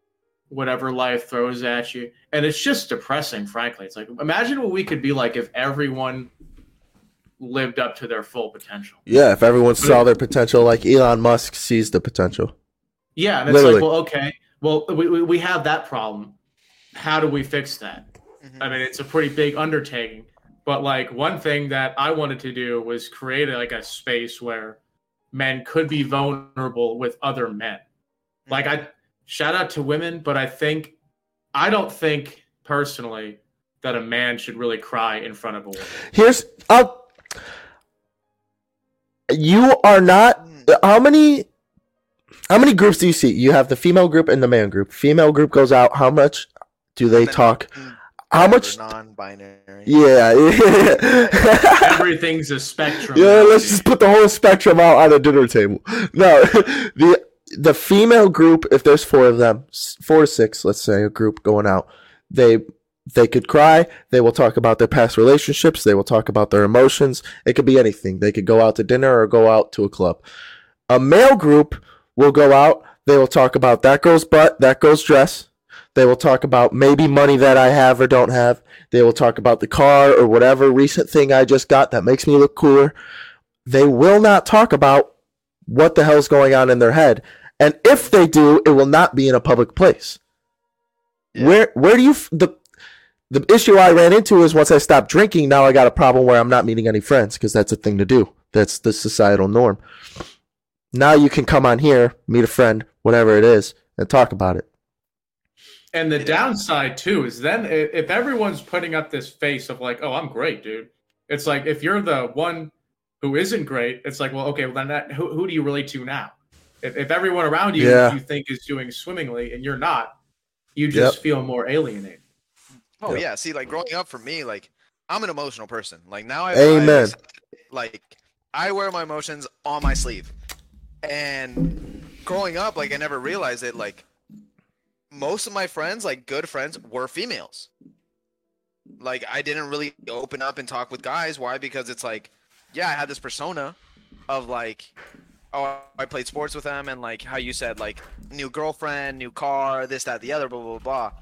whatever life throws at you. And it's just depressing, frankly. It's like imagine what we could be like if everyone lived up to their full potential. Yeah, if everyone saw their potential like Elon Musk sees the potential. Yeah, and it's Literally. like, well, okay, well, we, we, we have that problem. How do we fix that? Mhm. I mean, it's a pretty big undertaking. But like one thing that I wanted to do was create like a space where men could be vulnerable with other men. Like I shout out to women, but I think I don't think personally that a man should really cry in front of a woman. Here's I'll you are not how many how many groups do you see? You have the female group and the man group. Female group goes out. How much do they then- talk? Hmm. How much? non-binary? Yeah. Everything's a spectrum. yeah, let's nowadays. just put the whole spectrum out on the dinner table. No, the the female group, if there's four of them, four to six, let's say, a group going out, they they could cry. They will talk about their past relationships. They will talk about their emotions. It could be anything. They could go out to dinner or go out to a club. A male group will go out. They will talk about that girl's butt, that girl's dress. They will talk about maybe money that I have or don't have. They will talk about the car or whatever recent thing I just got that makes me look cooler. They will not talk about what the hell's going on in their head. And if they do, it will not be in a public place. Yeah. Where where do you f- the the issue I ran into is once I stopped drinking, now I got a problem where I'm not meeting any friends because that's a thing to do. That's the societal norm. Now you can come on here, meet a friend, whatever it is, and talk about it. And the downside too is then if everyone's putting up this face of like, oh, I'm great, dude. It's like if you're the one who isn't great, it's like, well, okay, well then that, who, who do you relate to now? If, if everyone around you Yeah. you think is doing swimmingly and you're not, you just feel more alienated. Oh Yeah. yeah. See, like growing up for me, like I'm an emotional person. Like now I Amen. like I wear my emotions on my sleeve. And growing up, like I never realized it. Like most of my friends, like good friends, were females. Like I didn't really open up and talk with guys. Why? Because it's like, yeah, I had this persona of like, oh, I played sports with them, and like how you said, like new girlfriend, new car, this, that, the other, blah, blah, blah.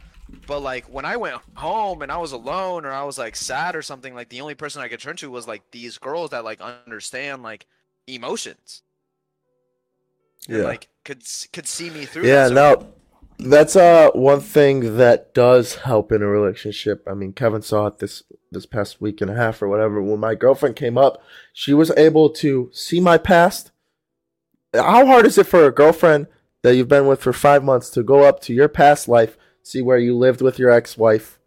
But like when I went home and I was alone or I was like sad or something, like the only person I could turn to was like these girls that like understand like emotions. And, Yeah. like could could see me through. Yeah, no, that's uh one thing that does help in a relationship. I mean, Kevin saw it this this past week and a half or whatever. When my girlfriend came up, she was able to see my past. How hard is it for a girlfriend that you've been with for five months to go up to your past life, see where you lived with your ex-wife,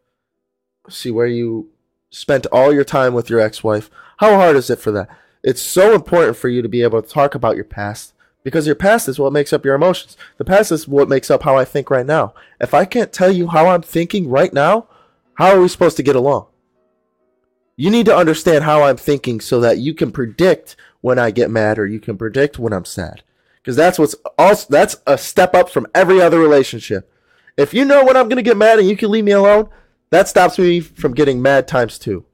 see where you spent all your time with your ex-wife? How hard is it for that? It's so important for you to be able to talk about your past because your past is what makes up your emotions. The past is what makes up how I think right now. If I can't tell you how I'm thinking right now, how are we supposed to get along? You need to understand how I'm thinking so that you can predict when I get mad or you can predict when I'm sad. Because that's what's also that's a step up from every other relationship. If you know when I'm gonna get mad and you can leave me alone, that stops me from getting mad times two.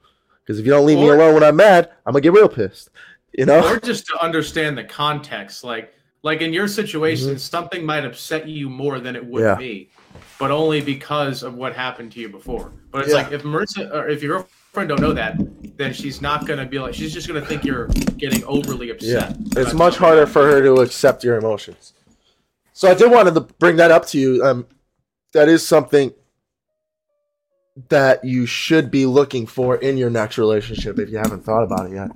Because if you don't leave me alone when I'm mad, I'm gonna get real pissed. You know? or just to understand the context like like in your situation something might upset you more than it would Mm-hmm. Yeah. me but only because of what happened to you before but it's Yeah. like if marissa or if your girlfriend don't know that then she's not gonna be like she's just gonna think you're getting overly upset Yeah, it's much harder for her to accept your emotions. So I did want to bring that up to you. Um, that is something that you should be looking for in your next relationship if you haven't thought about it yet.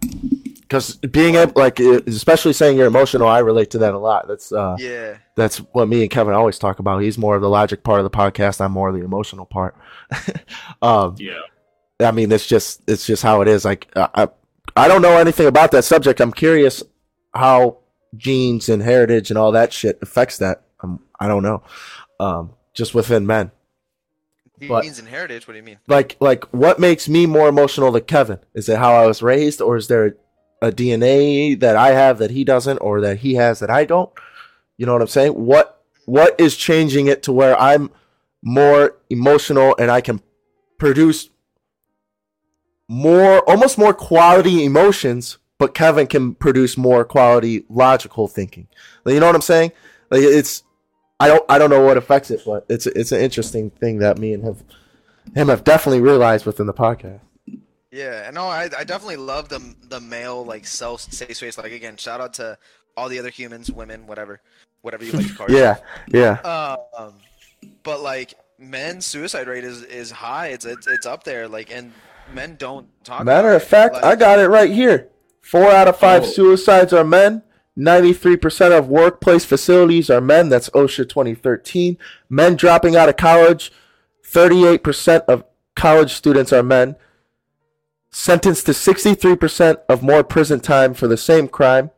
Because being able, like, especially saying you're emotional, I relate to that a lot. That's uh, Yeah. that's what me and Kevin always talk about. He's more of the logic part of the podcast. I'm more of the emotional part. um, Yeah. I mean, it's just it's just how it is. Like uh, I I don't know anything about that subject. I'm curious how genes and heritage and all that shit affects that. Um, I don't know. Um, just within men, But- Genes and heritage. What do you mean? like like what makes me more emotional than Kevin? Is it how I was raised, or is there a DNA that I have that he doesn't, or that he has that I don't? You know what I'm saying? What what is changing it to where I'm more emotional and I can produce more almost more quality emotions, but Kevin can produce more quality logical thinking. You know what I'm saying? Like it's I don't I don't know what affects it, but it's it's an interesting thing that me and have him have definitely realized within the podcast. Yeah, no, I, I definitely love the the male like self safe space. Like again, shout out to all the other humans, women, whatever, whatever you like to call yourself. Yeah, yeah. Um, but like men's suicide rate is is high. It's it's, it's up there. Like and men don't talk. Matter about of fact, Like, I got it right here. Four out of five Oh. suicides are men. 93% of workplace facilities are men. That's OSHA 2013. Men dropping out of college. 38% of college students are men. Sentenced to 63% of more prison time for the same crime.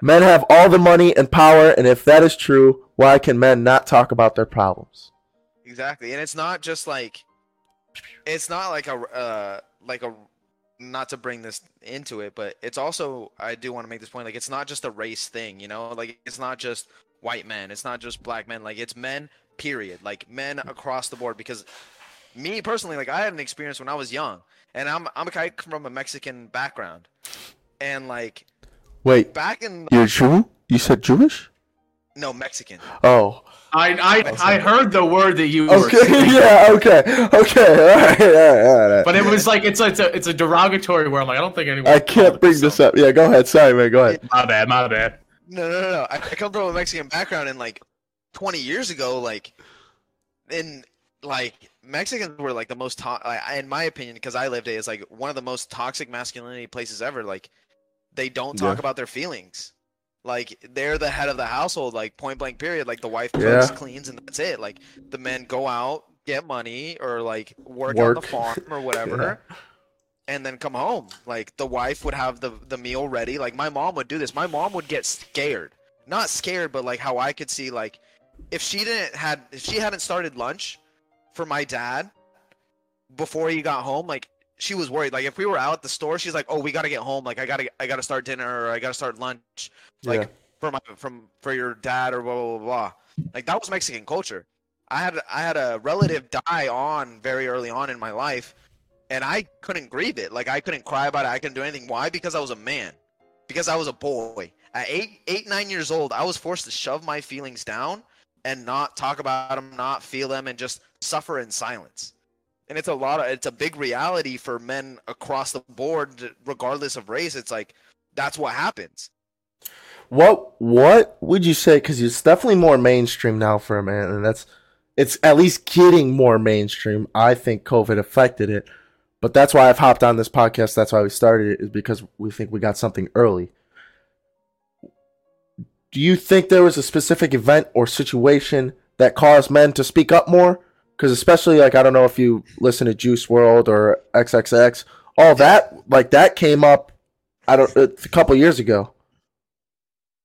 Men have all the money and power, and if that is true, why can men not talk about their problems? Exactly, and it's not just like, it's not like a uh like a not to bring this into it, but it's also I do want to make this point like it's not just a race thing, you know, like it's not just white men, it's not just black men, like it's men period, like men across the board. Because me personally, like I had an experience when I was young, and I'm I'm I come from a Mexican background, and like Wait, back in you're Jew? You said Jewish? no Mexican. Oh. I I, I heard the word that you were Okay, saying, yeah, okay, okay, all right, all right, all right. but it was like it's a, it's a it's a derogatory word. I'm like I don't think anyone. I can't bring this up. Yeah, go ahead. Sorry, man. Go ahead. My bad, my bad. No, no, no, no. I, I come from a Mexican background, and like 20 years ago, like in like Mexicans were like the most, to- I, in my opinion, because I lived it, is like one of the most toxic masculinity places ever. Like they don't talk Yeah. about their feelings. Like they're the head of the household, like point blank period. Like the wife cooks, Yeah. cleans, and that's it. Like the men go out, get money, or like work, on the farm or whatever. And then come home. Like the wife would have the the meal ready. Like my mom would do this. My mom would get scared. Not scared, but like how I could see like if she didn't had if she hadn't started lunch for my dad before he got home, like she was worried. Like if we were out at the store, she's like, "Oh, we gotta get home. Like I gotta I gotta start dinner or I gotta start lunch." Like Yeah. for my from for your dad or blah blah blah. blah. Like that was Mexican culture. I had I had a relative die on very early on in my life, and I couldn't grieve it. Like I couldn't cry about it. I couldn't do anything. Why? Because I was a man. Because I was a boy. At eight eight nine years old, I was forced to shove my feelings down and not talk about them, not feel them, and just suffer in silence. And it's a lot of it's a big reality for men across the board, regardless of race. It's like that's what happens. What What would you say? Because it's definitely more mainstream now for a man, and that's it's at least getting more mainstream. I think COVID affected it, but that's why I've hopped on this podcast. That's why we started it is because we think we got something early. Do you think there was a specific event or situation that caused men to speak up more? Because especially like I don't know if you listen to Juice WRLD or XXX, all that like that came up. I don't a couple years ago.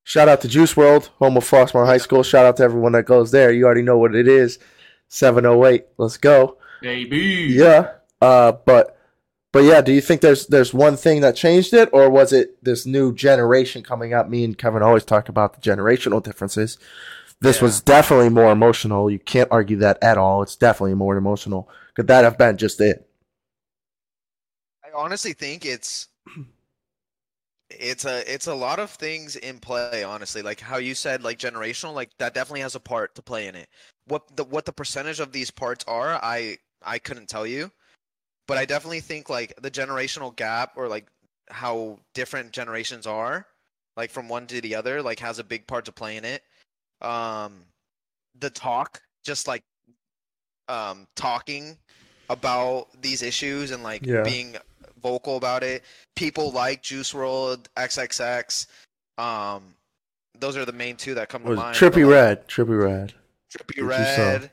Shout out to Juice WRLD, home of Flossmoor High School. Shout out to everyone that goes there. You already know what it is. 708. Let's go. Baby. Yeah. Uh but but yeah, do you think there's there's one thing that changed it or was it this new generation coming up? Me and Kevin always talk about the generational differences. This Yeah. was definitely more emotional. You can't argue that at all. It's definitely more emotional. Could that have been just it? I honestly think it's it's a it's a lot of things in play honestly like how you said like generational like that definitely has a part to play in it what the what the percentage of these parts are i i couldn't tell you but i definitely think like the generational gap or like how different generations are like from one to the other like has a big part to play in it um the talk just like um talking about these issues and like Yeah. being vocal about it. People like Juice WRLD, XXX. Um, those are the main two that come to mind. Trippie but, like, Red, Trippie Redd. Trippie Which you saw. Red,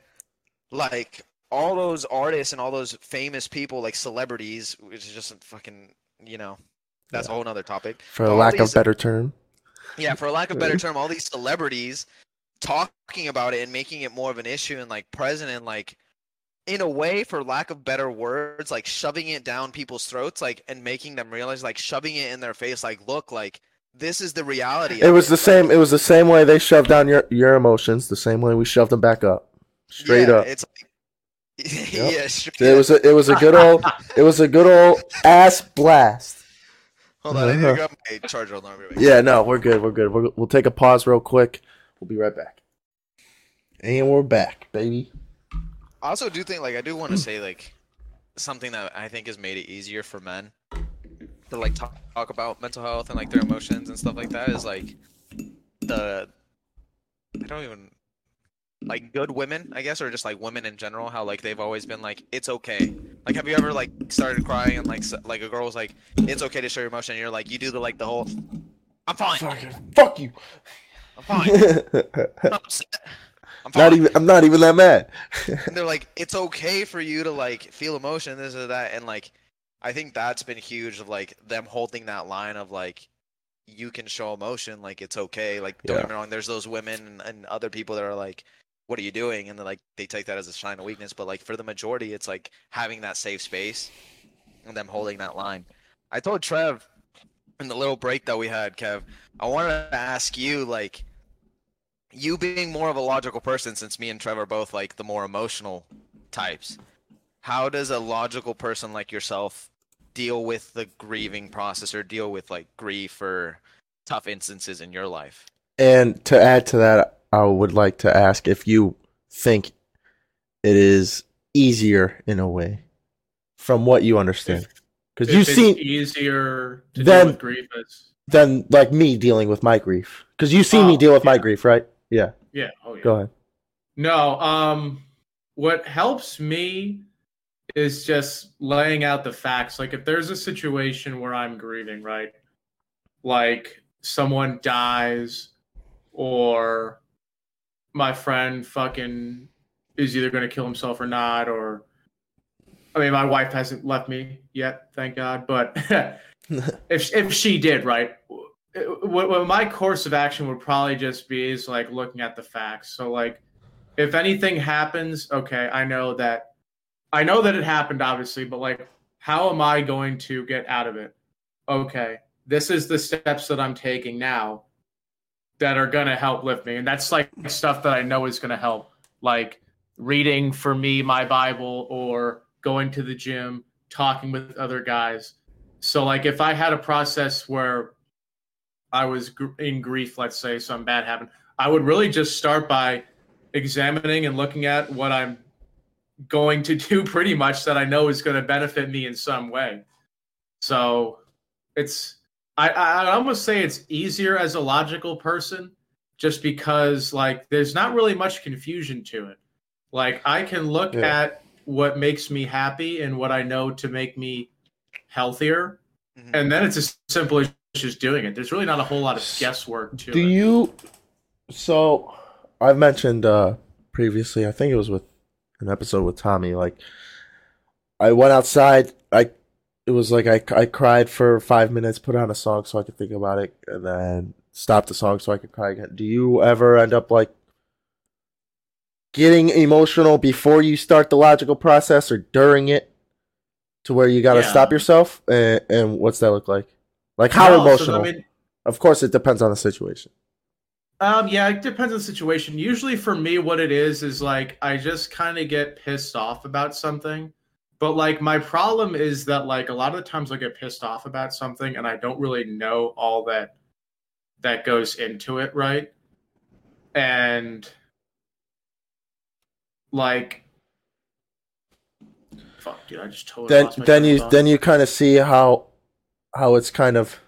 like all those artists and all those famous people, like celebrities, which is just a fucking, you know, that's a whole other topic. For All lack of better term. Yeah, for lack of better term, all these celebrities talking about it and making it more of an issue and like present and like in a way for lack of better words like shoving it down people's throats like and making them realize like shoving it in their face like look like this is the reality It was the same. It was the same way they shoved down your your emotions. The same way we shoved them back up, straight yeah, up. it's like, Yep. yeah straight It was a, it was a good old it was a good old ass blast. hold on i need to grab my charger hold on, right. Yeah, no, we're good. We're good. We're, we'll take a pause real quick. We'll be right back. And we're back, baby. I also do think like I do want to say like something that I think has made it easier for men to like talk, talk about mental health and like their emotions and stuff like that is like the I don't even like good women I guess or just like women in general how like they've always been like it's okay like have you ever like started crying and like like a girl was like it's okay to show your emotion and you're like you do the like the whole I'm fine Fuck you. I'm fine I'm not upset I'm fine not even. I'm not even that mad. and they're like it's okay for you to like feel emotion this or that and like i think that's been huge of like them holding that line of like you can show emotion like it's okay like don't Yeah. get me wrong there's those women and, and other people that are like what are you doing? And they're like they take that as a sign of weakness but like for the majority it's like having that safe space and them holding that line. I told trev in the little break that we had kev i wanted to ask you like you being more of a logical person since me and Trevor are both like the more emotional types how does a logical person like yourself deal with the grieving process or deal with like grief or tough instances in your life? And to add to that, I would like to ask if you think it is easier in a way, from what you understand, because you've seen easier to Then- deal with grief as than like me dealing with my grief, because you see me Oh, deal with my grief, right? Yeah. yeah oh yeah Go ahead. No, um what helps me is just laying out the facts. Like if there's a situation where I'm grieving, right? Like someone dies or my friend fucking is either going to kill himself or not or I mean my wife hasn't left me yet, thank God, but if if she did, right? What, what my course of action would probably just be is like looking at the facts. So like if anything happens, okay, I know that I know that it happened obviously, but like how am I going to get out of it? Okay, this is the steps that I'm taking now that are going to help lift me. And that's like stuff that I know is going to help like reading for me my Bible or going to the gym, talking with other guys. So like if I had a process where I was gr- in grief, let's say something bad happened, I would really just start by examining and looking at what I'm going to do pretty much that I know is going to benefit me in some way. So it's I, I I'd almost say it's easier as a logical person just because like there's not really much confusion to it. Like I can look Yeah. at what makes me happy and what I know to make me healthier Mhm. and then it's as simple as just doing it. There's really not a whole lot of guesswork to Do it. you? So I've mentioned uh previously. I think it was with an episode with Tommy. Like I went outside. I it was like I I cried for five minutes, put on a song so I could think about it, and then stopped the song so I could cry again. Do you ever end up like getting emotional before you start the logical process or during it? To where you got to Yeah. stop yourself, and, and what's that look like? Like how No, so, emotional? I mean, of course, it depends on the situation. Um, yeah, it depends on the situation. Usually for me, what it is is like I just kind of get pissed off about something. But like my problem is that like a lot of the times I get pissed off about something and I don't really know all that that goes into it, right? And like fuck dude, I just totally then then you thought. then you kind of see how how it's kind of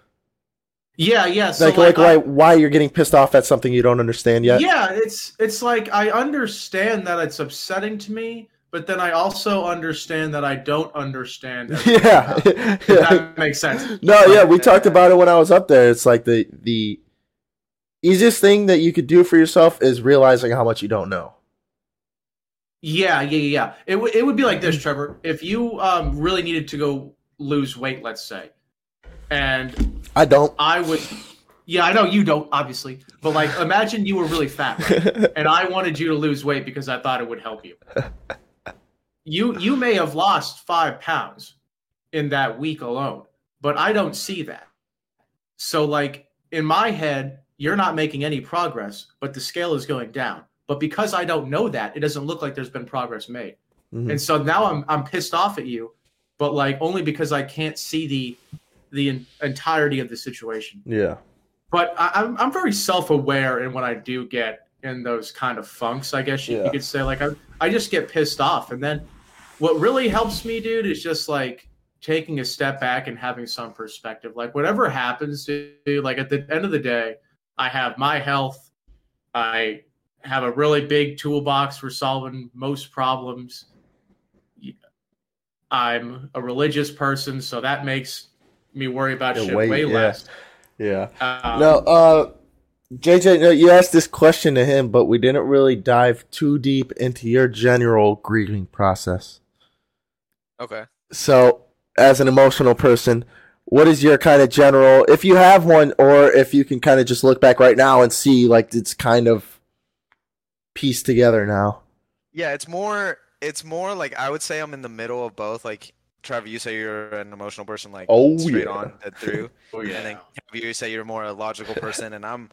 Yeah, yeah. So like like, I- why why you're getting pissed off at something you don't understand yet. Yeah, it's it's like I understand that it's upsetting to me, but then I also understand that I don't understand. Yeah. If that makes sense. No, yeah, we talked about it when I was up there. It's like the the easiest thing that you could do for yourself is realizing how much you don't know. Yeah, yeah, yeah, yeah. It would it would be like this, Trevor. If you um really needed to go lose weight, let's say, and I don't. I would, yeah, I know you don't, obviously, but like imagine you were really fat, right? and I wanted you to lose weight because I thought it would help you. You you may have lost five pounds in that week alone, but I don't see that. So like in my head, you're not making any progress, but the scale is going down. But because I don't know that, it doesn't look like there's been progress made. Mhm. And so now I'm I'm pissed off at you, but like only because I can't see the the en- entirety of the situation. Yeah. But I, I'm I'm very self aware in when I do get in those kind of funks. I guess you, Yeah. you could say like I I just get pissed off, and then what really helps me, dude, is just like taking a step back and having some perspective. Like whatever happens, dude, like at the end of the day, I have my health. I have a really big toolbox for solving most problems. I'm a religious person, so that makes me worry about Yeah, shit way- way, yeah. less. Yeah. Um, No, uh JJ, no, you asked this question to him, but we didn't really dive too deep into your general grieving process. Okay. So, as an emotional person, what is your kind of general, if you have one, or if you can kind of just look back right now and see like it's kind of pieced together now? Yeah, it's more it's more like I would say I'm in the middle of both. Like Trevor, you say you're an emotional person, like Oh, straight yeah. on dead through. oh, yeah. And then Kev, you say you're more a logical person, and I'm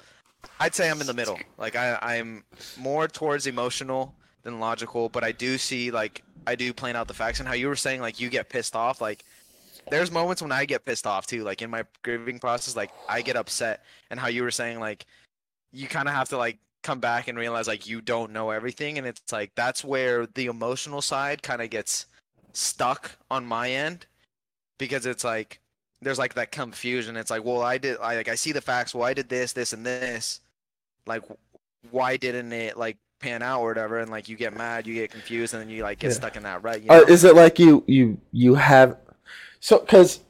I'd say I'm in the middle. Like I I'm more towards emotional than logical, but I do see like I do plan out the facts. And how you were saying like you get pissed off like there's moments when I get pissed off too like in my grieving process like I get upset. And how you were saying like you kind of have to like come back and realize like you don't know everything. And it's like that's where the emotional side kind of gets stuck on my end because it's like there's like that confusion. It's like well I did I like I see the facts. Well I did this this and this? Like why didn't it like pan out or whatever and like you get mad you get confused and then you like get Yeah. stuck in that rut you Uh, is it like you you you have so because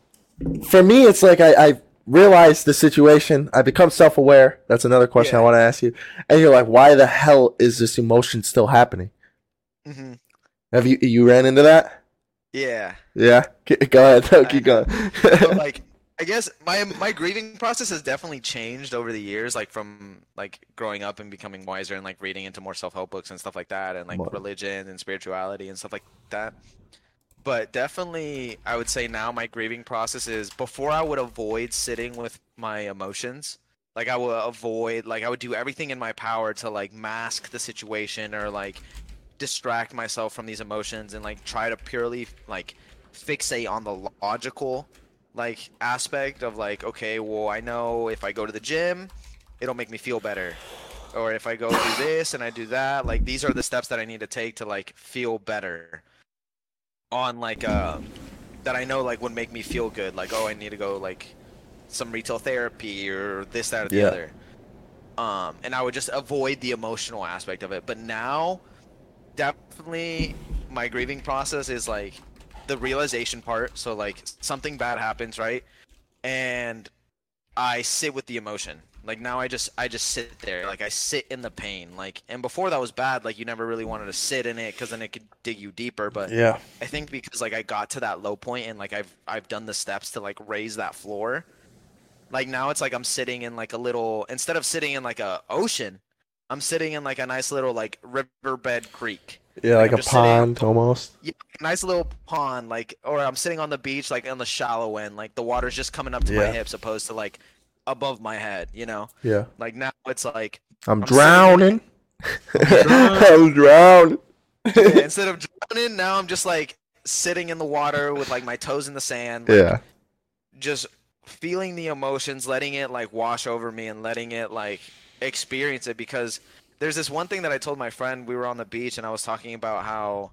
for me it's like I I realize the situation I become self aware. That's another question I want to ask you. And you're like, why the hell is this emotion still happening? Mhm. Have you you ran into that? yeah Yeah. Go ahead. No, keep going. but like I guess my my grieving process has definitely changed over the years, like from like growing up and becoming wiser and like reading into more self help books and stuff like that, and like religion and spirituality and stuff like that. But definitely, I would say now my grieving process is before I would avoid sitting with my emotions. Like I would avoid, like I would do everything in my power to like mask the situation or like distract myself from these emotions and like try to purely like fixate on the logical like aspect of like okay well i know if i go to the gym it'll make me feel better. Or if i go do this and i do that like these are the steps that i need to take to like feel better. On like uh that i know like would make me feel good. Like oh i need to go like some retail therapy or this that or the Yeah. other. Um and i would just avoid the emotional aspect of it. But now definitely my grieving process is like the realization part. So like something bad happens, right? And I sit with the emotion. Like now I just I just sit there. Like I sit in the pain. Like and before that was bad. Like you never really wanted to sit in it because then it could dig you deeper. But yeah. I think because like I got to that low point and like I've I've done the steps to like raise that floor. Like now it's like I'm sitting in like a little instead of sitting in like a ocean, I'm sitting in like a nice little like riverbed creek. Yeah, Like, like a just sitting- pond almost. Yeah, nice little pond, like, or I'm sitting on the beach, like on the shallow end, like the water's just coming up to my hips, opposed to like above my head, you know. Yeah. Like now it's like I'm, I'm drowning. drowning. I'm drowning. yeah, instead of drowning, now I'm just like sitting in the water with like my toes in the sand, like, yeah. just feeling the emotions, letting it like wash over me, and letting it like experience it. Because there's this one thing that I told my friend. We were on the beach, and I was talking about how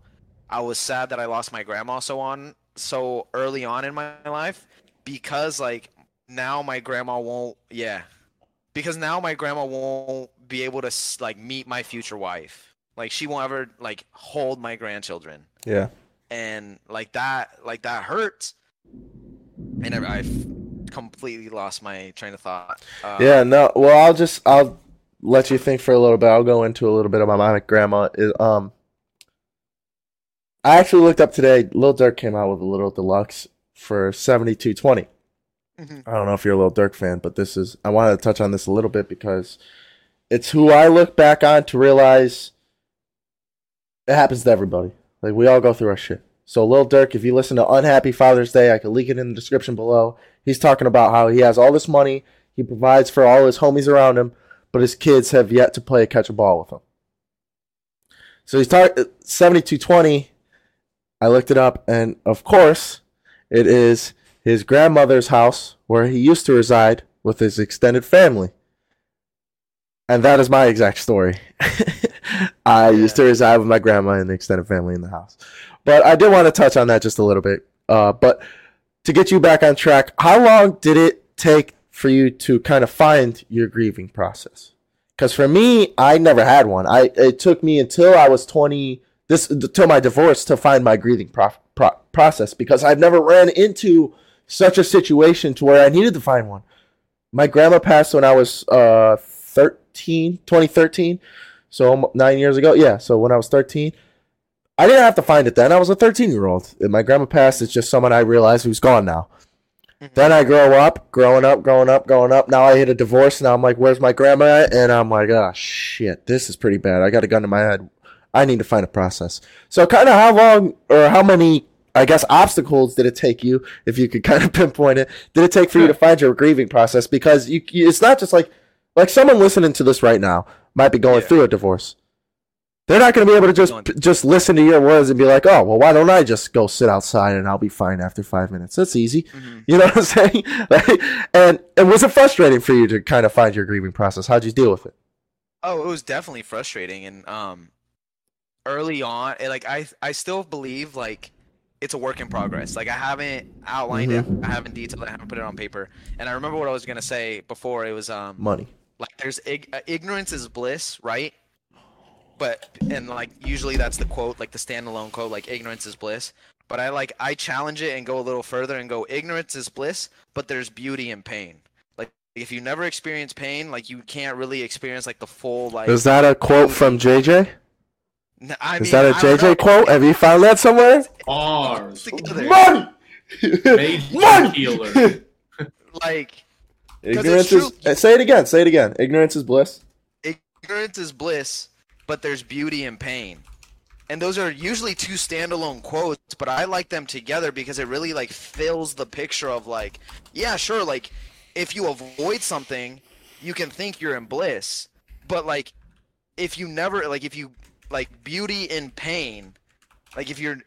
I was sad that I lost my grandma so on so early on in my life because like now my grandma won't yeah because now my grandma won't be able to like meet my future wife like she won't ever like hold my grandchildren Yeah. and like that like that hurts and I, I've completely lost my train of thought uh, Yeah, no. Well, I'll just I'll let you think for a little bit. I'll go into a little bit about my monic grandma. Is um, I actually looked up today. Lil Durk came out with a little deluxe for seventy two twenty. Mhm. I don't know if you're a Lil Durk fan, but this is I wanted to touch on this a little bit because it's who I look back on to realize it happens to everybody. Like we all go through our shit. So Lil Durk, if you listen to Unhappy Father's Day, I can link it in the description below. He's talking about how he has all this money, he provides for all his homies around him, but his kids have yet to play catch a ball with him. So he's talking 7220. I looked it up, and of course, it is his grandmother's house where he used to reside with his extended family. And that is my exact story. I used to reside with my grandma and the extended family in the house. But I did want to touch on that just a little bit. Uh, but to get you back on track, how long did it take for you to kind of find your grieving process? Because for me, I never had one. I it took me until I was twenty this until my divorce to find my grieving pro- pro- process because I've never ran into such a situation to where I needed to find one. My grandma passed when I was uh 13, 2013, so nine years ago. Yeah, so when I was 13, I didn't have to find it then. I was a 13 year old. My grandma passed. It's just someone I realized who's gone now. Mm-hmm. Then I grow up, growing up, growing up, growing up. Now I hit a divorce. Now I'm like, where's my grandma at? And I'm like, oh shit, this is pretty bad. I got a gun to my head. I need to find a process. So kind of how long or how many, I guess, obstacles did it take you, if you could kind of pinpoint it, did it take for you to find your grieving process? Because you, you it's not just like, like someone listening to this right now might be going Yeah. through a divorce. They're not going to be able to just just listen to your words and be like, "Oh, well, why don't I just go sit outside and I'll be fine after five minutes?" That's easy. Mhm. You know what I'm saying? Like, and and was it frustrating for you to kind of find your grieving process? How'd you deal with it? Oh, it was definitely frustrating, and um, early on, it, like I, I still believe like it's a work in progress. Like I haven't outlined it, I haven't detailed it, I haven't put it on paper. And I remember what I was gonna say before. It was um, Money. like there's ig- uh, ignorance is bliss, right? But and like usually that's the quote, like the standalone quote, like ignorance is bliss. But I like I challenge it and go a little further and go ignorance is bliss, but there's beauty in pain. Like if you never experience pain, like you can't really experience like the full like. Is that a quote from JJ? N- I Is mean, that a don't know. JJ quote? Have you found that somewhere? Bars. Together. Money. Money. healer. Like Ignorance is. Say it again. Say it again. Ignorance is bliss. ignorance is bliss, but there's beauty in pain. And those are usually two standalone quotes, but I like them together because it really like fills the picture of like, yeah, sure, like if you avoid something, you can think you're in bliss, but like if you never like if you like beauty in pain, like if you're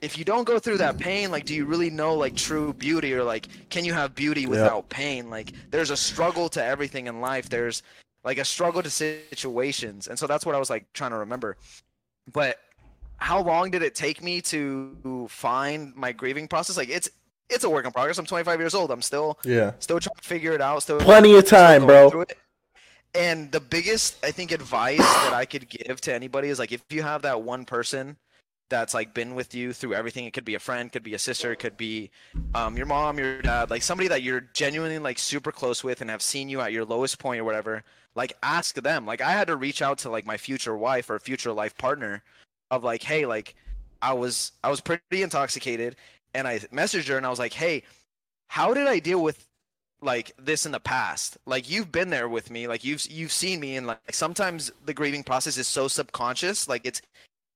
if you don't go through that pain, like do you really know like true beauty or like can you have beauty without pain? Like there's a struggle to everything in life. There's like a struggle to situations and so that's what i was like trying to remember. But how long did it take me to find my grieving process? Like it's it's a work in progress. I'm 25 years old. I'm still Yeah. still trying to figure it out still Plenty of time, bro. and the biggest i think advice that i could give to anybody is like if you have that one person that's like been with you through everything it could be a friend could be a sister could be um, your mom your dad like somebody that you're genuinely like super close with and have seen you at your lowest point or whatever like ask them. Like i had to reach out to like my future wife or future life partner of like hey like i was i was pretty intoxicated and i messaged her and i was like hey how did i deal with like this in the past? Like you've been there with me. Like you've you've seen me and like sometimes the grieving process is so subconscious. Like it's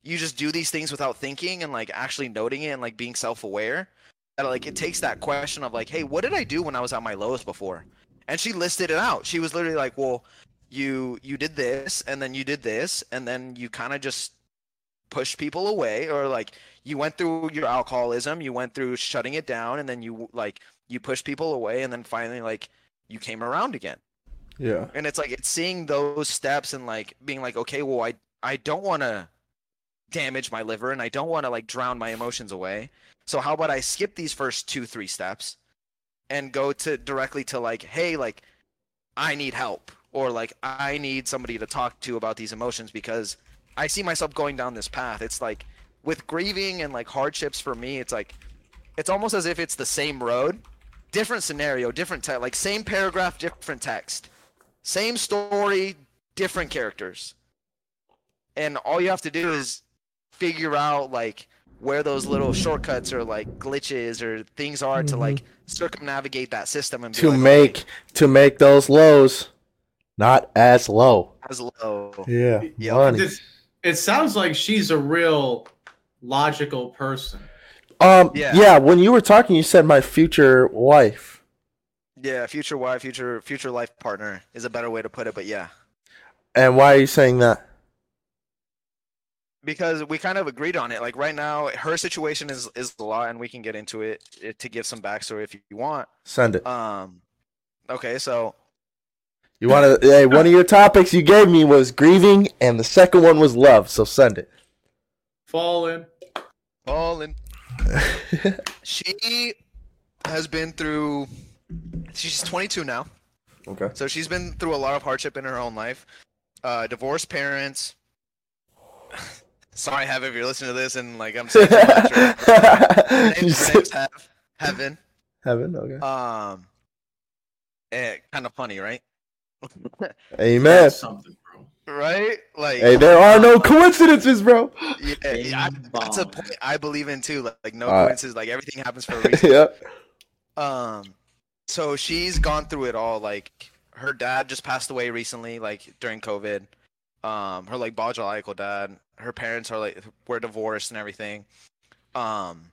you just do these things without thinking and like actually noting it and like being self-aware that like it takes that question of like hey what did i do when i was at my lowest before? And she listed it out. She was literally like well you you did this and then you did this and then you kind of just pushed people away or like you went through your alcoholism you went through shutting it down and then you like you pushed people away and then finally like you came around again. Yeah. and it's like it's seeing those steps and like being like okay well i i don't want to damage my liver and i don't want to like drown my emotions away. So how about i skip these first two three steps and go to directly to like hey like i need help or like i need somebody to talk to about these emotions because i see myself going down this path. It's like with grieving and like hardships for me, it's like it's almost as if it's the same road, different scenario, different text, like same paragraph, different text, same story, different characters, and all you have to do is figure out like where those little shortcuts or like glitches or things are to mm-hmm. like circumnavigate that system and to like, make to make those lows not as low. as low. Yeah, Yeah, money. This- it sounds like she's a real logical person. Um, yeah. Yeah. When you were talking, you said my future wife. Yeah, future wife, future future life partner is a better way to put it, but yeah. And why are you saying that? because we kind of agreed on it. Like right now, her situation is is the law, and we can get into it, it to give some backstory if you want. Send it. Um, okay, so You want to? hey, one of your topics you gave me was grieving, and the second one was love. So send it. Fallen. Colin, she has been through. She's 22 now, okay. so she's been through a lot of hardship in her own life. Uh, divorced parents. Sorry, Heaven, if you're listening to this, and like I'm saying too much. Her name's, her name's Hev, Heaven. Heaven. Okay. Um, eh, kind of funny, right? Amen. That's something, bro. Right? Like, Hey, there are no coincidences, bro. yeah, yeah, I, that's a point I believe in too. Like, like no coincidences. coincidence. Like everything happens for a reason. yep. Um, so she's gone through it all. Like her dad just passed away recently, like during COVID. Um, her like biological dad. Her parents are like were divorced and everything. Um,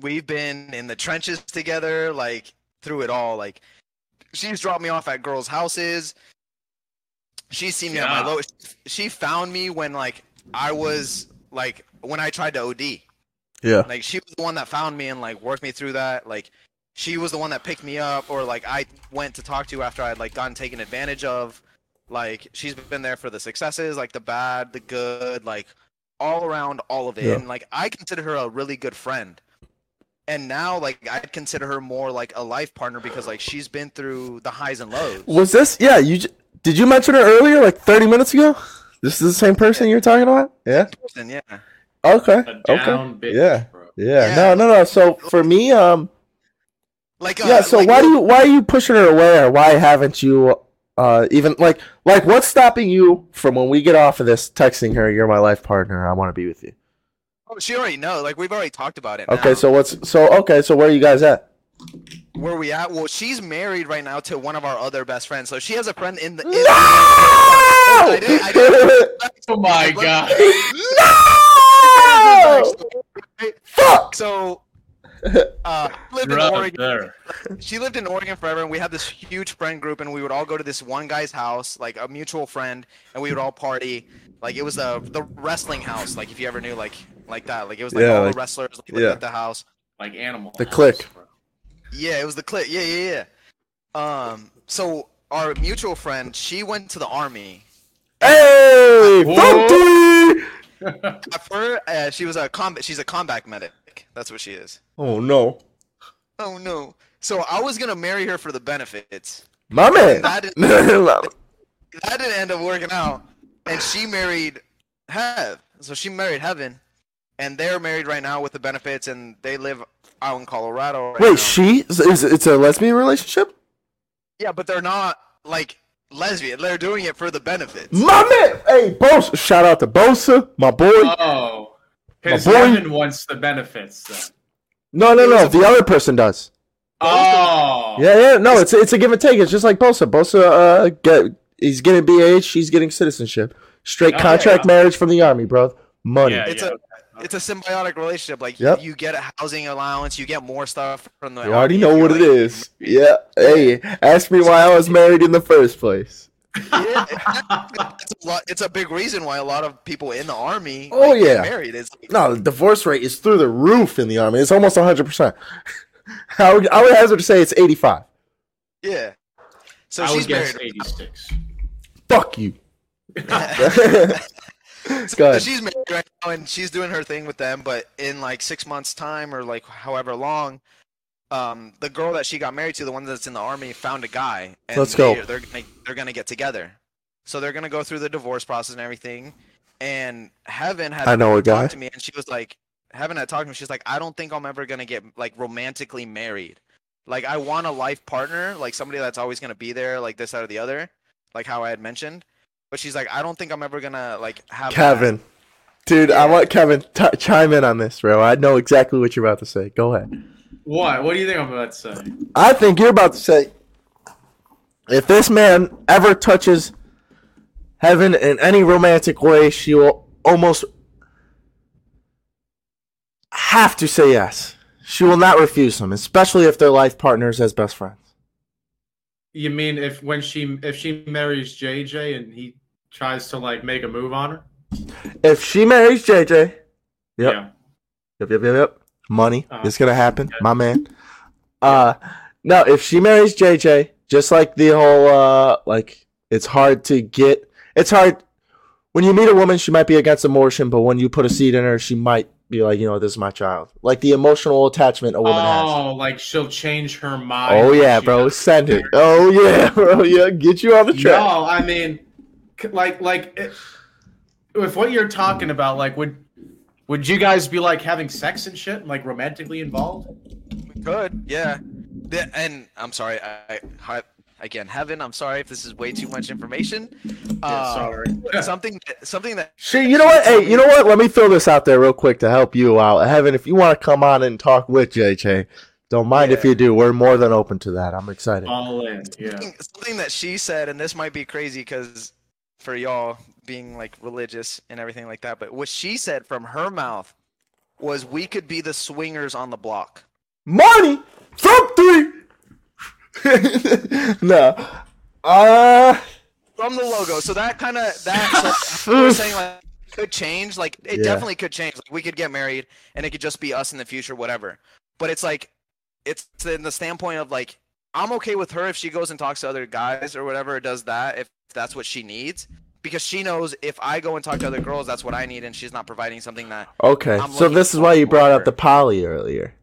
we've been in the trenches together, like through it all. Like she's dropped me off at girls' houses. She's seen me at my Yeah. lowest. She found me when like I was like when I tried to OD. Yeah. Like she was the one that found me and like worked me through that. Like she was the one that picked me up or like I went to talk to after I'd like gotten taken advantage of. Like she's been there for the successes, like the bad, the good, like all around all of it. Yeah. And like I consider her a really good friend. And now like I'd consider her more like a life partner because like she's been through the highs and lows. Was this? Yeah. You j- did you mention it earlier, like thirty minutes ago? This is the same person you're talking about? Yeah. And yeah. Okay. A Okay. bitch, Yeah. bro. Yeah. Yeah. No. No. No. So for me, um, Like uh, yeah. So like, why do you why are you pushing her away, or why haven't you? Uh, even like like what's stopping you from when we get off of this texting her? You're my life partner. I want to be with you. Oh, she already knows. Like we've already talked about it. Okay. now. So what's so okay? So where are you guys at? Where we at? Well, she's married right now to one of our other best friends. So she has a friend in the. In No! I didn't- I didn't- Oh my god. no! Fuck! So, uh, lived in You're up Oregon. there. She lived in Oregon forever, and we had this huge friend group, and we would all go to this one guy's house, like a mutual friend, and we would all party. Like it was the the wrestling house, like if you ever knew, like like that. Like it was like Yeah, all like- the wrestlers like, yeah. at the house. Like animal. The house, click. bro. Yeah, it was the click. Yeah, yeah, yeah. Um, so our mutual friend, she went to the army. Hey, Whoa. Funky! At first, uh, she was a combat. She's a combat medic. That's what she is. Oh no, Oh no. So I was gonna marry her for the benefits. my man. That didn't, yeah, that didn't end up working out, and she married Hev. So she married Heaven, and they're married right now with the benefits, and they live out in Colorado. Right now. Wait, she is, is it's a lesbian relationship? Yeah, but they're not like lesbian. They're doing it for the benefits. My man. Hey, Bosa. Shout out to Bosa, my boy. Oh. Because boy- Evan wants the benefits then. no, no, no. was a- The other person does. Oh. Yeah, yeah. No, it's it's a give and take. It's just like Bosa. Bosa, uh, get he's getting BH. She's getting citizenship. Straight Okay. contract marriage from the army, bro. Money. Yeah, It's yeah. a it's a symbiotic relationship. Like Yep. you get a housing allowance, you get more stuff from the. You already know what you're, like- is. Yeah. Hey, ask me why I was married in the first place. Yeah, it's a lot. It's a big reason why a lot of people in the army. Oh, like, yeah. married. It's like, No, the divorce rate is through the roof in the army. It's almost 100%. I would, I would hazard to say it's 85. yeah. So I she's would guess married. 86. Fuck you. So she's married right now, and she's doing her thing with them. But in like six months' time, or like however long, um, the girl that she got married to, the one that's in the army, found a guy. And Let's go. They, they're gonna they're gonna get together. So they're gonna go through the divorce process and everything. and Heaven had I know a guy. talked to me, and she was like, Heaven had talked to me. She's like, I don't think I'm ever gonna get like romantically married. Like I want a life partner, like somebody that's always gonna be there, like this out or the other, like how I had mentioned. But she's like, I don't think I'm ever gonna like have that." Kevin. Dude, I want Kevin t- chime in on this, bro. I know exactly what you're about to say. Go ahead. What? What do you think I'm about to say? I think you're about to say if this man ever touches heaven in any romantic way, she will almost have to say yes. She will not refuse him, especially if they're life partners as best friends. You mean if when she if she marries JJ and he tries to like make a move on her? If she marries JJ, Yep. Yeah. Yep, yep, yep, yep. Money Uh, is gonna happen, okay. my man. Uh, no, if she marries JJ, just like the whole uh, like it's hard to get. It's hard when you meet a woman. She might be against abortion, but when you put a seed in her, she might be like, you know, this is my child. Like the emotional attachment a woman has. Oh, like she'll change her mind. Oh yeah, bro, send it. Oh yeah, bro, yeah, get you on the track. No, I mean, like, like, if, if what you're talking about, like, would would you guys be like having sex and shit, and, like romantically involved? We could, yeah. The, and I'm sorry, I, I again, Heaven. I'm sorry if this is way too much information. Yeah, Uh, sorry. something, something that Shit, you know what? Hey, you know what? Let me throw this out there real quick to help you out. Heaven, if you want to come on and talk with JJ, don't mind if you do. We're more than open to that. I'm excited. All in, yeah. something, something that she said, and this might be crazy because for y'all being like religious and everything like that, but what she said from her mouth was we could be the swingers on the block. Money from three. no. Uh, From the logo. So that kind of that so was saying like could change. Like it Yeah. definitely could change. Like we could get married and it could just be us in the future, whatever. But it's like it's in the standpoint of like I'm okay with her if she goes and talks to other guys or whatever, does that if that's what she needs. Because she knows if I go and talk to other girls, that's what I need, and she's not providing something that. okay. I'm So this is why you for brought up the poly earlier.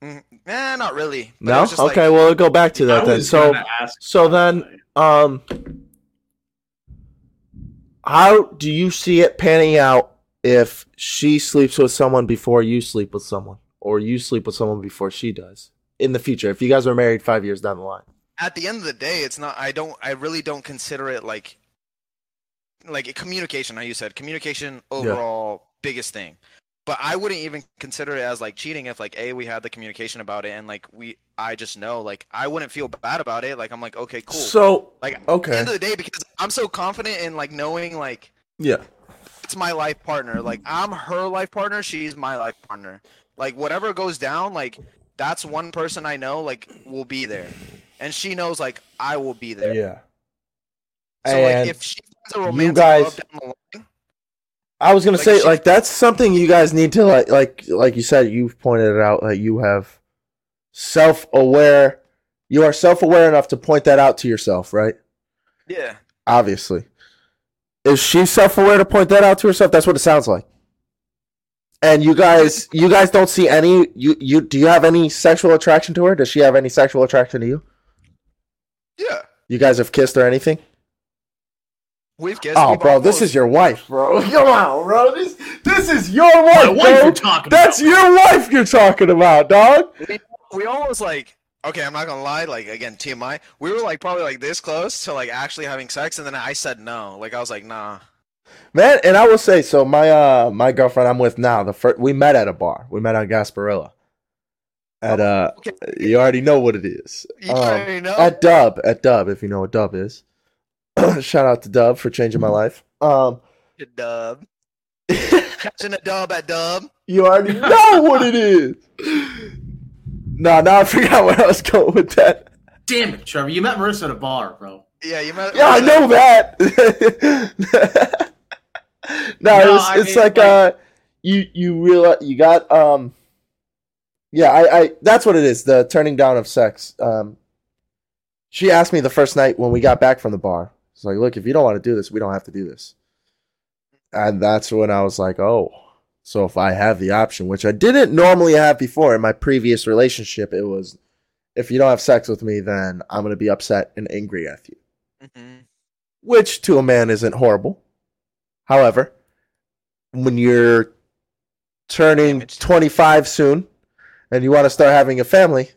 Mm, eh, not really. But No. was just like- Okay. well, we'll go back to I that then. So, so then, um, how do you see it panning out if she sleeps with someone before you sleep with someone, or you sleep with someone before she does in the future? If you guys were married five years down the line. At the end of the day, it's not. I don't. I really don't consider it like, like communication. How you said communication overall biggest thing, but I wouldn't even consider it as like cheating if like a we had the communication about it and like we I just know like I wouldn't feel bad about it. Like I'm like okay cool. So like at okay. the end of the day because I'm so confident in like knowing like yeah. it's my life partner. Like I'm her life partner. She's my life partner. Like whatever goes down, like that's one person I know like will be there, and she knows like I will be there. Yeah. So And like if she finds a romantic guys- love down the line, I was gonna like, say she- like that's something you guys need to like like like you said you've pointed it out that you have self aware you are self aware enough to point that out to yourself, right? yeah, Obviously. Is she self aware to point that out to herself? That's what it sounds like. And you guys you guys don't see any you you do you have any sexual attraction to her? Does she have any sexual attraction to you? Yeah, You guys have kissed or anything? we've kissed. Oh, we've bro, this almost- is your wife, bro. Come on, bro. This this is your wife, My wife bro. you're talking That's about. your wife you're talking about, dog. we, we almost like okay. I'm not gonna lie. Like again, TMI. We were like probably like this close to like actually having sex, and then I said no. Like I was like nah. Man, and I will say, so my uh my girlfriend I'm with now, the first we met at a bar. We met on Gasparilla. At uh Okay. you already know what it is. You Um, already know. At Dub, at Dub, if you know what Dub is. Shout out to Dub for changing my life. Um dub. Catching a dub at dub. you already know what it is. No, now I forgot where I was going with that. Damn it, Trevor! You met Marissa at a bar, bro. Yeah, you met. Yeah, I know that. no, No, it's, I it's mean, like, like- uh, you you realize you got um, yeah, I I that's what it is. The turning down of sex. Um, she asked me the first night when we got back from the bar. It's like, look, if you don't want to do this, we don't have to do this. And that's when I was like, oh, so if I have the option, which I didn't normally have before in my previous relationship, it was, if you don't have sex with me, then I'm gonna be upset and angry at you Mhm. which to a man isn't horrible. However, when you're turning 25 soon and you want to start having a family,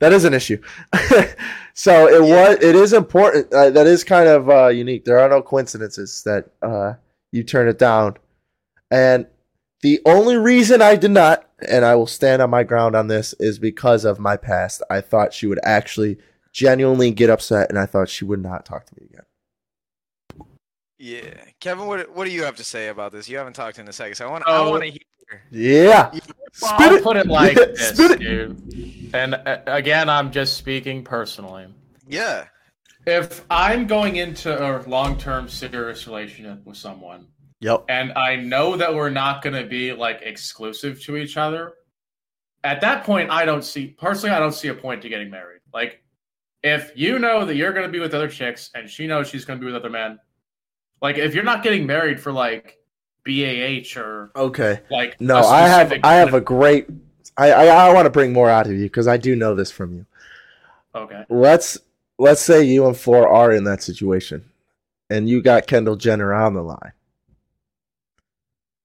that is an issue. so it Yeah. was it is important. Uh, that is kind of uh, unique. There are no coincidences that uh, you turn it down. And the only reason I did not, and I will stand on my ground on this, is because of my past. I thought she would actually genuinely get upset, and I thought she would not talk to me again. Yeah, Kevin, what what do you have to say about this? You haven't talked in a second, so I want I Oh. want to hear. Yeah. Well, Spit I'll it. put it like Yeah, this, spit it. dude. And uh, again, I'm just speaking personally. Yeah, If I'm going into a long-term serious relationship with someone, Yep. and I know that we're not going to be like exclusive to each other, at that point, I don't see personally, I don't see a point to getting married. Like, if you know that you're going to be with other chicks and she knows she's going to be with other men, like if you're not getting married for like BAH or Okay. like No, I have I have a great I I, I want to bring more out of you because I do know this from you. okay. Let's let's say you and Floor are in that situation, and you got Kendall Jenner on the line.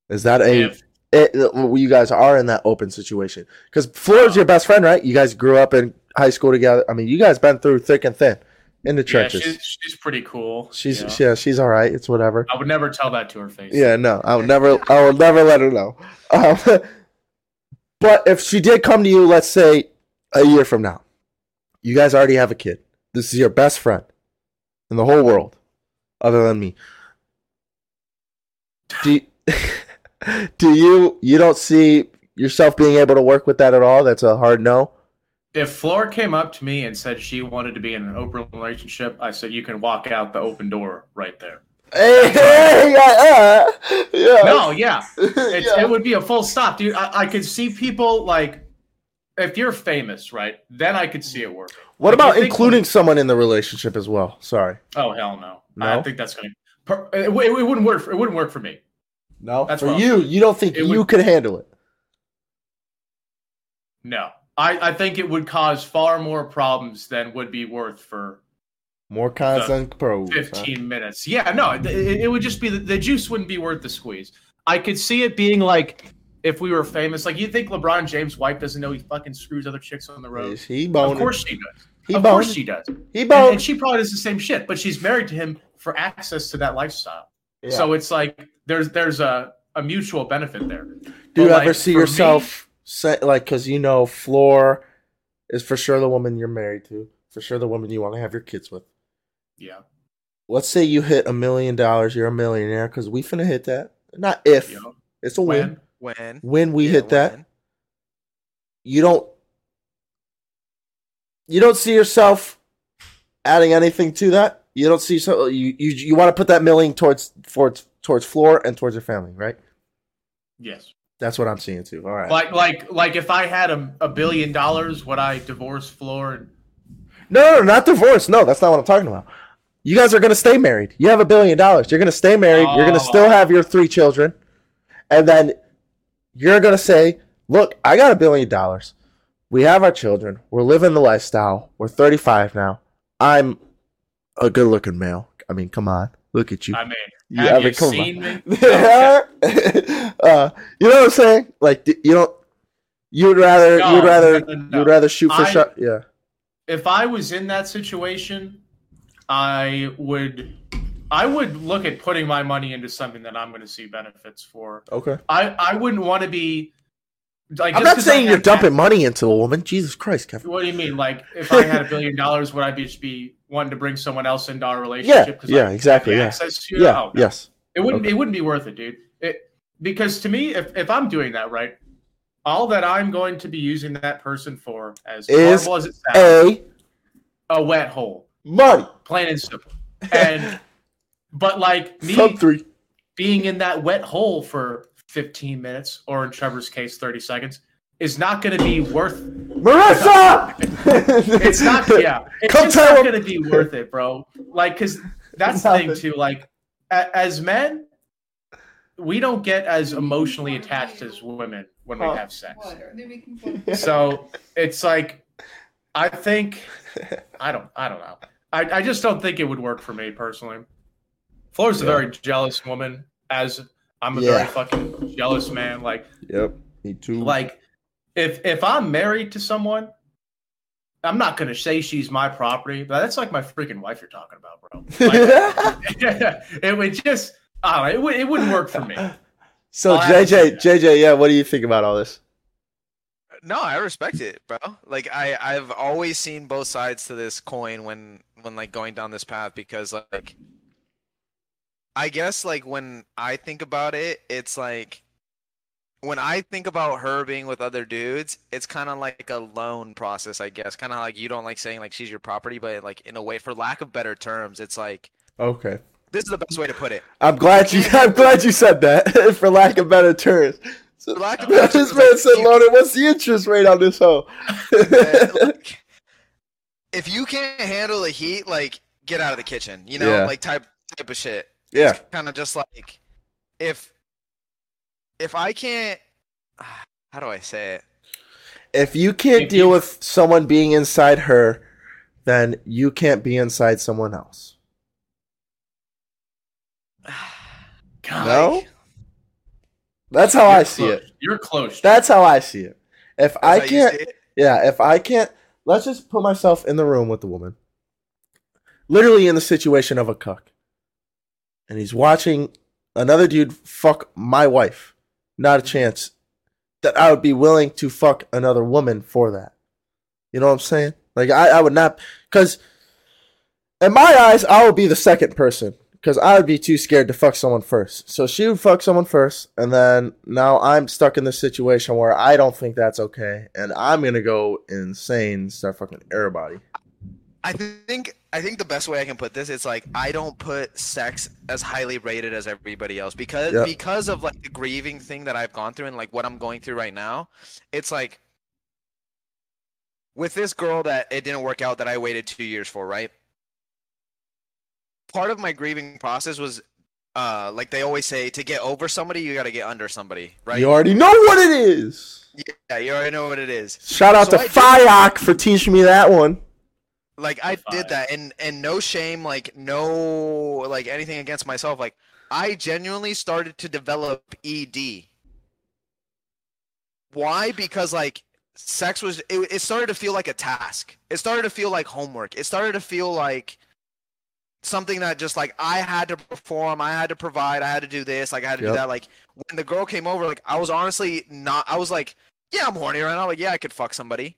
Is that a If it, you guys are in that open situation? Because Floor is your best friend, right? You guys grew up in high school together. I mean, you guys been through thick and thin in the trenches. yeah, she's, she's pretty cool. she's you know? yeah, she's all right. It's whatever. I would never tell that to her face. Yeah, no, I would never, I would never let her know. Um, but if she did come to you, let's say a year from now, you guys already have a kid. This is your best friend in the whole world, other than me. Do you, do you you don't see yourself being able to work with that at all? That's a hard no. If Floor came up to me and said she wanted to be in an open relationship, I said you can walk out the open door right there. Hey, hey, yeah, uh, yeah. No, yeah, it's, Yeah. it would be a full stop, dude. I, I could see people like if you're famous, right? Then I could see it work. What Like, about including someone in the relationship as well? Sorry. Oh hell no! No? I think that's gonna. It, it, it wouldn't work. For, it wouldn't work for me. No, That's for you, you don't think It you would- could handle it. No, I, I think it would cause far more problems than would be worth for More cons The than pros. huh? 15 minutes. Yeah, no, it, it would just be the, the juice wouldn't be worth the squeeze. I could see it being like if we were famous. Like you think LeBron James' wife doesn't know he fucking screws other chicks on the road? Is he Of boning? course she does. he of boning. course she does. And, He and boned. she probably does the same shit, but she's married to him for access to that lifestyle. Yeah. So it's like there's there's a, a mutual benefit there. do you but, ever see yourself say, like because you know Floor is for sure the woman you're married to, for sure the woman you want to have your kids with. Yeah. Let's say you hit a million dollars, you're a millionaire because we finna hit that. Not if You know, it's a win. when when When we Yeah, hit that, you don't you don't see yourself adding anything to that. You don't see so you you, you want to put that million towards towards towards Floor and towards your family, right? yes. That's what I'm seeing too. All right. Like like like if I had a, a billion dollars, would I divorce Floor? And, No, no, no, not divorce. No, that's not what I'm talking about. You guys are gonna stay married. You have a billion dollars. You're gonna stay married. You're gonna Oh. still have your three children, and then you're gonna say, "Look, I got a billion dollars. We have our children. We're living the lifestyle. We're 35 now. I'm a good-looking male. I mean, come on, look at you. I mean, You have haven't you seen me? uh, you know what I'm saying? Like, you don't. You would rather. No, you would rather. no, no, no. You would rather shoot for I- shot. Yeah. if I was in that situation, I would I would look at putting my money into something that I'm going to see benefits for. Okay. I I wouldn't want to be like. I'm not saying you're dumping money into a woman. Jesus Christ, Kevin. What do you mean? Like, if I had a billion dollars, would I be just be wanting to bring someone else into our Yeah, relationship? I yeah, have exactly. Yeah, Access yeah, no. yes. It wouldn't. Okay. It wouldn't be worth it, dude. It because to me, if if I'm doing that right, all that I'm going to be using that person for, as Is horrible as it sounds, A a wet hole, money plain and simple. And but like me sub three. being in that wet hole for 15 minutes, or in Trevor's case, 30 seconds, is not going to be worth. Marissa. It's not. Yeah, it's Come just not going to be worth it, bro. Like, because that's the thing too. Like, a, as men, we don't get as emotionally attached as women when we have sex. What are they making fun So it's like, I think, I don't, I don't know. I, I just don't think it would work for me personally. Floor's a very jealous woman, as I'm a Yeah. very fucking jealous man. Like, Yep. Me too. like if if I'm married to someone, I'm not gonna say she's my property, but that's like my freaking wife you're talking about, bro. Like, it would just, I it, would, it wouldn't work for me. so I'll JJ, JJ, yeah, what do you think about all this? No, I respect it, bro. Like I, I've always seen both sides to this coin when, when like going down this path because like, I guess like when I think about it, it's like, when I think about her being with other dudes, it's kind of like a loan process, I guess. Kind of like you don't like saying like she's your property, but like in a way, for lack of better terms, it's like Okay. this is the best way to put it. I'm glad you. I'm glad you said that. for lack of better terms. So, For lack of better this terms, man like, said, you- "Loaded, what's the interest rate on this hoe?" Like, if you can't handle the heat, like get out of the kitchen. You know, Yeah. like type type of shit. yeah. Kind of just like if if I can't. How do I say it? If you can't If deal you- with someone being inside her, then you can't be inside someone else. God, No? That's how you're I see close. it. You're close. That's how I see it. If That's I can't, yeah, if I can't, let's just put myself in the room with the woman, literally in the situation of a cuck, and he's watching another dude fuck my wife. Not a chance that I would be willing to fuck another woman for that. You know what I'm saying? Like I, I would not, because in my eyes, I would be the second person. Because I would be too scared to fuck someone first. So she would fuck someone first, and then now I'm stuck in this situation where I don't think that's okay, and I'm gonna go insane, start fucking everybody. I think I think the best way I can put this is like I don't put sex as highly rated as everybody else because Yeah. because of like the grieving thing that I've gone through and like what I'm going through right now. It's like with this girl that it didn't work out that I waited 2 years for, right? Part of my grieving process was uh like they always say to get over somebody you got to get under somebody, right? You already know what it is. yeah, you already know what it is. Shout out So to Fayok for teaching me that one. Like I Fine. did that and and no shame like no like anything against myself. Like I genuinely started to develop ED why? Because like sex was it, it started to feel like a task. It started to feel like homework. It started to feel like something that just like I had to perform I had to provide I had to do this like I had to Yep. do that. Like when the girl came over like I was honestly not I was like yeah I'm horny right now. Like yeah I could fuck somebody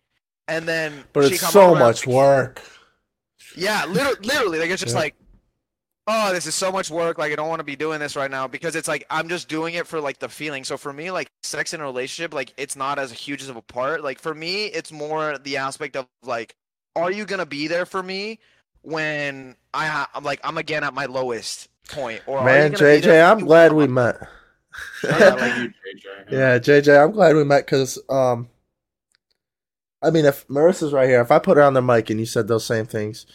and then But she it's come so over, and much like, work. yeah, literally, literally, like it's just Yeah. like, oh, this is so much work. Like I don't want to be doing this right now because it's like I'm just doing it for like the feeling. So for me, like sex in a relationship, like it's not as huge of a part. Like for me, it's more the aspect of like, are you gonna be there for me when I ha- I'm like I'm again at my lowest point? Or Man, gonna be there JJ, I'm glad we met. I like you, JJ. Yeah, JJ, I'm glad we met because, um, I mean, if Marissa's right here, if I put her on the mic and you said those same things,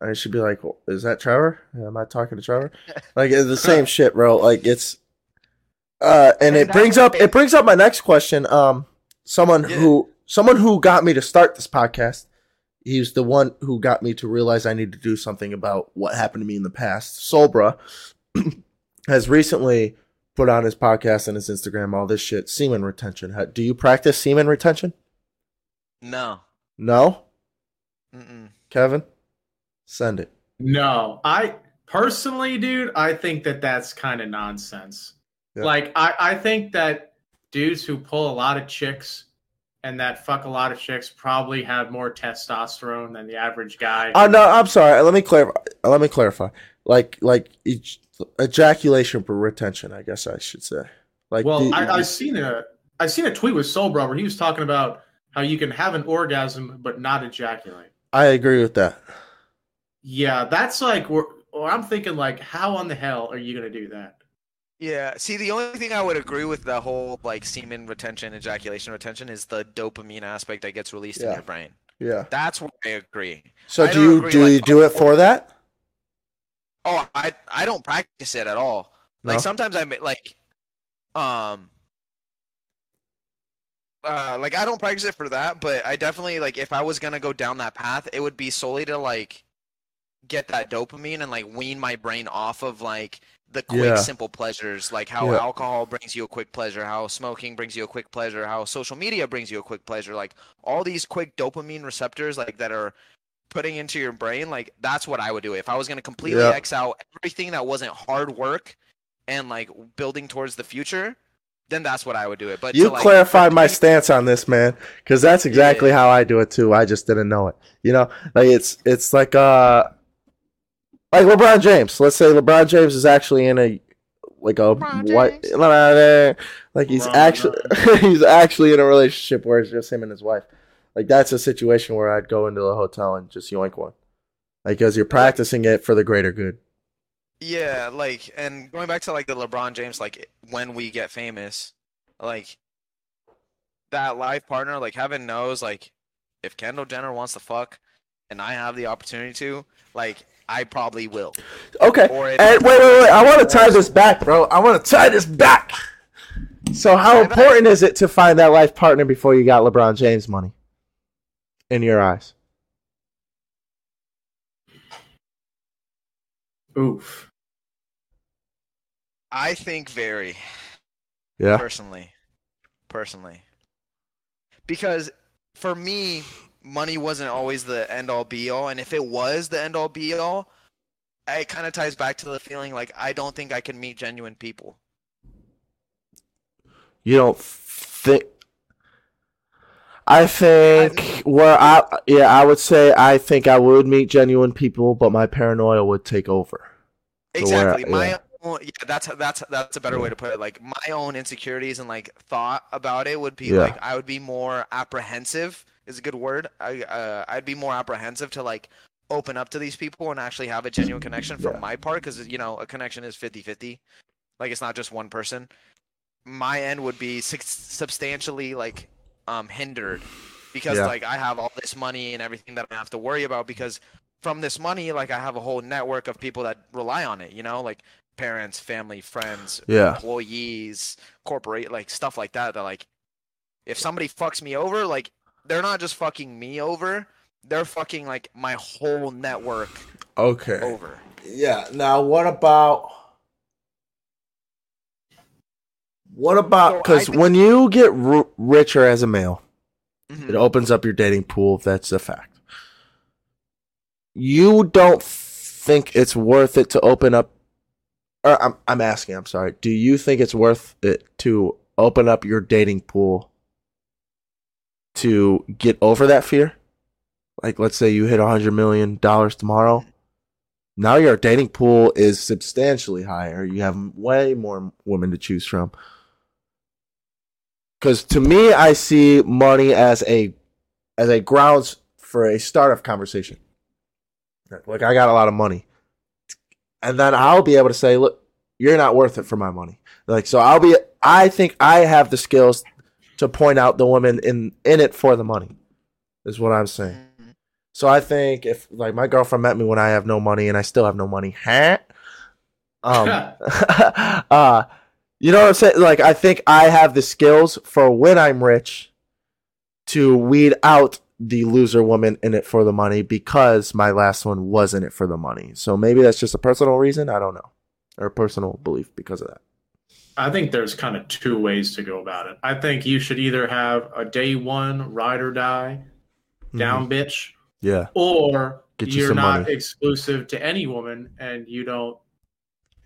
I should be like, well, "Is that Trevor? Am I talking to Trevor?" Like it's the same shit, bro. Like it's, uh, and it brings up it brings up my next question. Um, someone Yeah. who someone who got me to start this podcast. He's the one who got me to realize I need to do something about what happened to me in the past. Soul Bro has recently put on his podcast and his Instagram all this shit. Semen retention. Do you practice semen retention? No. No, Mm-mm. Kevin. Send it. No, I personally, dude, I think that that's kind of nonsense. Yeah. Like, I, I think that dudes who pull a lot of chicks and that fuck a lot of chicks probably have more testosterone than the average guy. Oh no, I'm sorry. Let me clarify. Let me clarify. Like like ej- ejaculation for retention. I guess I should say. Like well, the- I, I seen a I've seen a tweet with Soul Bro where he was talking about how you can have an orgasm but not ejaculate. I agree with that. Yeah, that's like where, or I'm thinking like, how on the hell are you gonna do that? Yeah. See, the only thing I would agree with the whole like semen retention, ejaculation retention is the dopamine aspect that gets released in your brain. Yeah. That's where I agree. So I do you agree, do like, you do it for that? Oh, I I don't practice it at all. Like sometimes I ma- like, um, uh, like I don't practice it for that, but I definitely like if I was gonna go down that path, it would be solely to like get that dopamine and like wean my brain off of like the quick, Yeah. simple pleasures, like how Yeah. alcohol brings you a quick pleasure, how smoking brings you a quick pleasure, how social media brings you a quick pleasure. Like all these quick dopamine receptors, like that are putting into your brain. Like that's what I would do if I was gonna completely Yeah. X out everything that wasn't hard work and like building towards the future. Then that's what I would do it. But You like, clarified my pretend- stance on this, man, because that's exactly how I do it too. I just didn't know it. You know, like it's it's like uh, like LeBron James. Let's say LeBron James is actually in a like a LeBron what James. like he's LeBron actually he's actually in a relationship where it's just him and his wife. Like that's a situation where I'd go into a hotel and just yoink one, like because you're practicing it for the greater good. Yeah, like, and going back to like the LeBron James, like when we get famous, like that life partner, like heaven knows, like if Kendall Jenner wants to fuck, and I have the opportunity to, like I probably will. Okay. And wait, wait, wait. I want to tie this back, bro. I want to tie this back. So, how Tie it back. important is it to find that life partner before you got LeBron James money? In your eyes, Oof. I think very yeah. personally, personally, because for me, money wasn't always the end all be all, and if it was the end all be all, it kind of ties back to the feeling like I don't think I can meet genuine people. You don't think? I think where I yeah I would say I think I would meet genuine people, but my paranoia would take over. So where- Exactly. my yeah. own, yeah, that's that's that's a better way to put it. Like my own insecurities and like thought about it would be Yeah. like I would be more apprehensive is a good word. I uh, I'd be more apprehensive to like open up to these people and actually have a genuine connection from Yeah. my part because you know a connection is 50-50. Like it's not just one person. My end would be substantially like um hindered because Yeah. like I have all this money and everything that I have to worry about because from this money like I have a whole network of people that rely on it, you know, like parents, family, friends, Yeah. employees, corporate like stuff like that that like if somebody fucks me over, like they're not just fucking me over, they're fucking like my whole network Okay. over. Yeah. Now, what about what about because think- when you get richer as a male, Mhm. it opens up your dating pool. That's a fact. You don't think it's worth it to open up? Or I'm I'm asking. I'm sorry. Do you think it's worth it to open up your dating pool to get over that fear? Like, let's say you hit a hundred million dollars tomorrow. Now your dating pool is substantially higher. You have way more women to choose from. Because to me, I see money as a as a grounds for a start of conversation. Like I got a lot of money, and then I'll be able to say, "Look, you're not worth it for my money." Like so, I'll be. I think I have the skills to point out the women in in it for the money. Is what I'm saying. Mhm. So I think if like my girlfriend met me when I have no money and I still have no money, huh? Um, uh, you know what I'm saying? Like I think I have the skills for when I'm rich to weed out the loser woman in it for the money because my last one was in it for the money. So maybe that's just a personal reason. I don't know, or a personal belief because of that. I think there's kind of two ways to go about it. I think you should either have a day one ride or die, down bitch, Yeah, or Mm-hmm. Get you you're not money. exclusive to any woman and you don't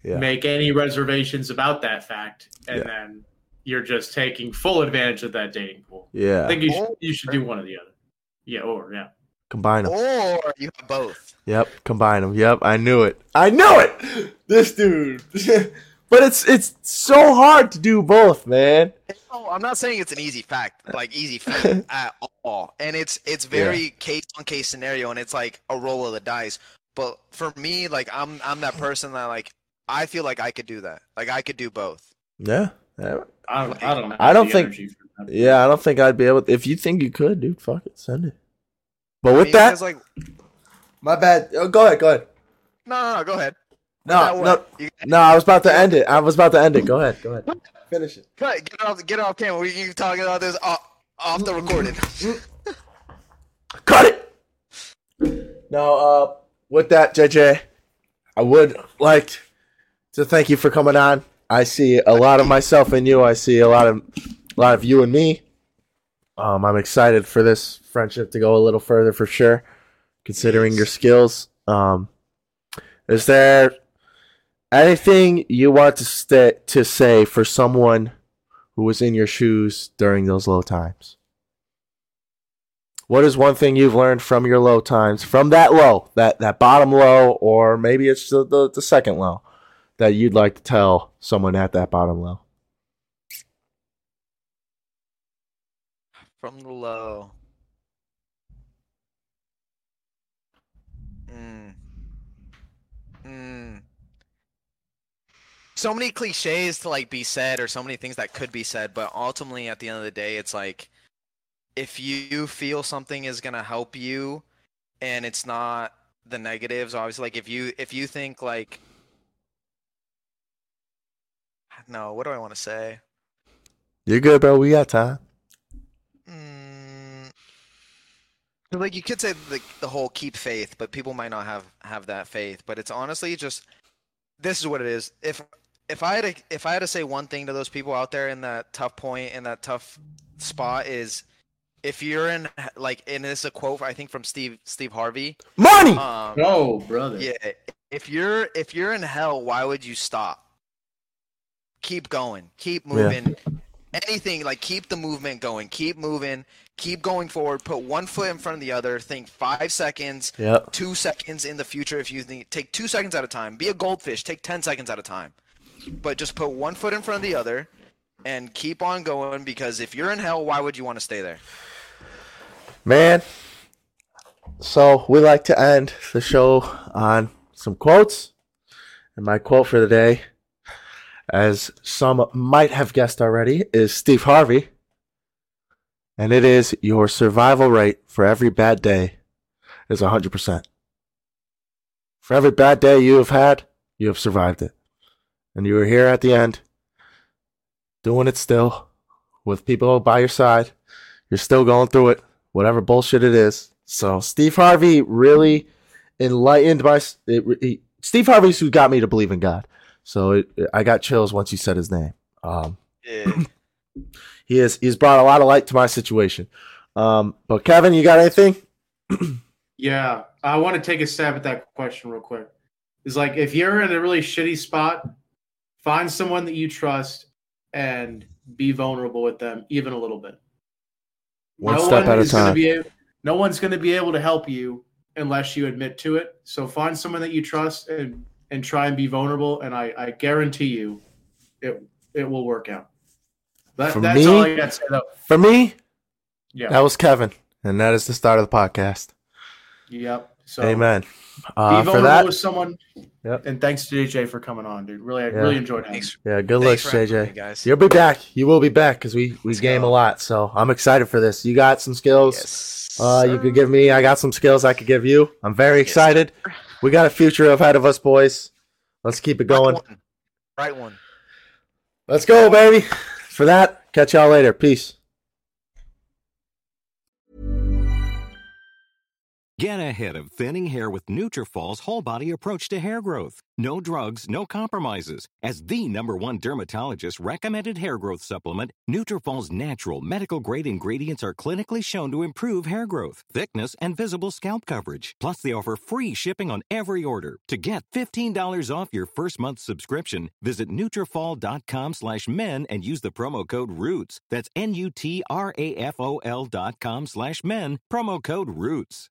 yeah, make any reservations about that fact, and Yeah. then you're just taking full advantage of that dating pool. Yeah, I think you should, you should do one or the other. Yeah, or yeah. Combine them. Or you have both. Yep, combine them. Yep, I knew it. I knew it. This dude. but it's it's so hard to do both, man. No, I'm not saying it's an easy fact, like easy fact at all. And it's it's very case on case scenario, and it's like a roll of the dice. But for me, like I'm I'm that person that like I feel like I could do that. Like I could do both. Yeah. Yeah, I don't. I don't. Have I don't think- energy for that. yeah, I don't think I'd be able if you think you could, dude, fuck it, send it. But I with mean, that, because, like my bad. Oh, go ahead, go ahead. no, no, no, go ahead. No, no. You- no, I was about to end it. I was about to end it. Go ahead, go ahead. Finish it. Cut, get it off, get it off camera. We can talk about this off, off the recording. Cut it. No, uh, with that, JJ, I would like So thank you for coming on. I see a lot of myself in you. I see a lot of a lot of you and me. Um, I'm excited for this friendship to go a little further for sure, considering your skills. Um, is there anything you want to sta to say for someone who was in your shoes during those low times? What is one thing you've learned from your low times, from that low, that, that bottom low, or maybe it's the, the, the second low, that you'd like to tell someone at that bottom low? From the low. Mm. Mm. So many cliches to like be said, or so many things that could be said, but ultimately, at the end of the day, it's like if you feel something is gonna help you, and it's not the negatives. Obviously, like if you if you think like no, what do I want to say? You're good, bro. We got time. Mm, like you could say the the whole keep faith, but people might not have have that faith. But it's honestly just this is what it is. If if I had to if I had to say one thing to those people out there in that tough point in that tough spot is if you're in like and this is a quote I think from Steve Steve Harvey. Money. Um, Oh, brother. yeah, if you're if you're in hell, why would you stop? Keep going. Keep Yeah. moving. Anything like keep the movement going. Keep moving. Keep going forward. Put one foot in front of the other. Think five seconds, Yep. two seconds in the future. If you think, take two seconds at a time. Be a goldfish. Take ten seconds at a time. But just put one foot in front of the other, and keep on going. Because if you're in hell, why would you want to stay there? Man. So we like to end the show on some quotes. And my quote for the day, as some might have guessed already, is Steve Harvey. And it is your survival rate for every bad day is 100%. For every bad day you have had, you have survived it. And you are here at the end, doing it still, with people by your side. You're still going through it whatever bullshit it is. So Steve Harvey really enlightened my. It, he, Steve Harvey's who got me to believe in God. So it, I got chills once you said his name. Um, Yeah. he is he's brought a lot of light to my situation. Um, but Kevin, you got anything? Yeah, I want to take a stab at that question real quick. It's like if you're in a really shitty spot, find someone that you trust and be vulnerable with them even a little bit. One step at a is gonna time. Be able, no one's going to be able to help you unless you admit to it. So find someone that you trust and and try and be vulnerable. And I, I guarantee you, it it will work out. That, For that's me- all I got to say. Though. For me, Yeah. that was Kevin, and that is the start of the podcast. Yep. So Amen. Be Uh, for vulnerable that, with someone. Yep. And thanks to JJ for coming on, dude. Really, I Yeah. really enjoyed having. Thanks. yeah, good Thanks looks, for JJ. me, guys. You'll be back. You will be back because we we Let's game go. a lot. So I'm excited for this. You got some skills. Yes. Uh, you could give me. I got some skills I could give you. I'm very Yes, excited. We got a future ahead of us, boys. Let's keep it going. Right one. Right one. Let's go, baby. For that, catch y'all later. Peace. Get ahead of thinning hair with Nutrafol's whole body approach to hair growth. No drugs, no compromises. As the number one dermatologist recommended hair growth supplement, Nutrafol's natural medical grade ingredients are clinically shown to improve hair growth, thickness, and visible scalp coverage. Plus, they offer free shipping on every order. To get $15 off your first month subscription, visit Nutrafol.com slash men and use the promo code ROOTS. That's N-U-T-R-A-F-O-L dot com slash men, promo code ROOTS.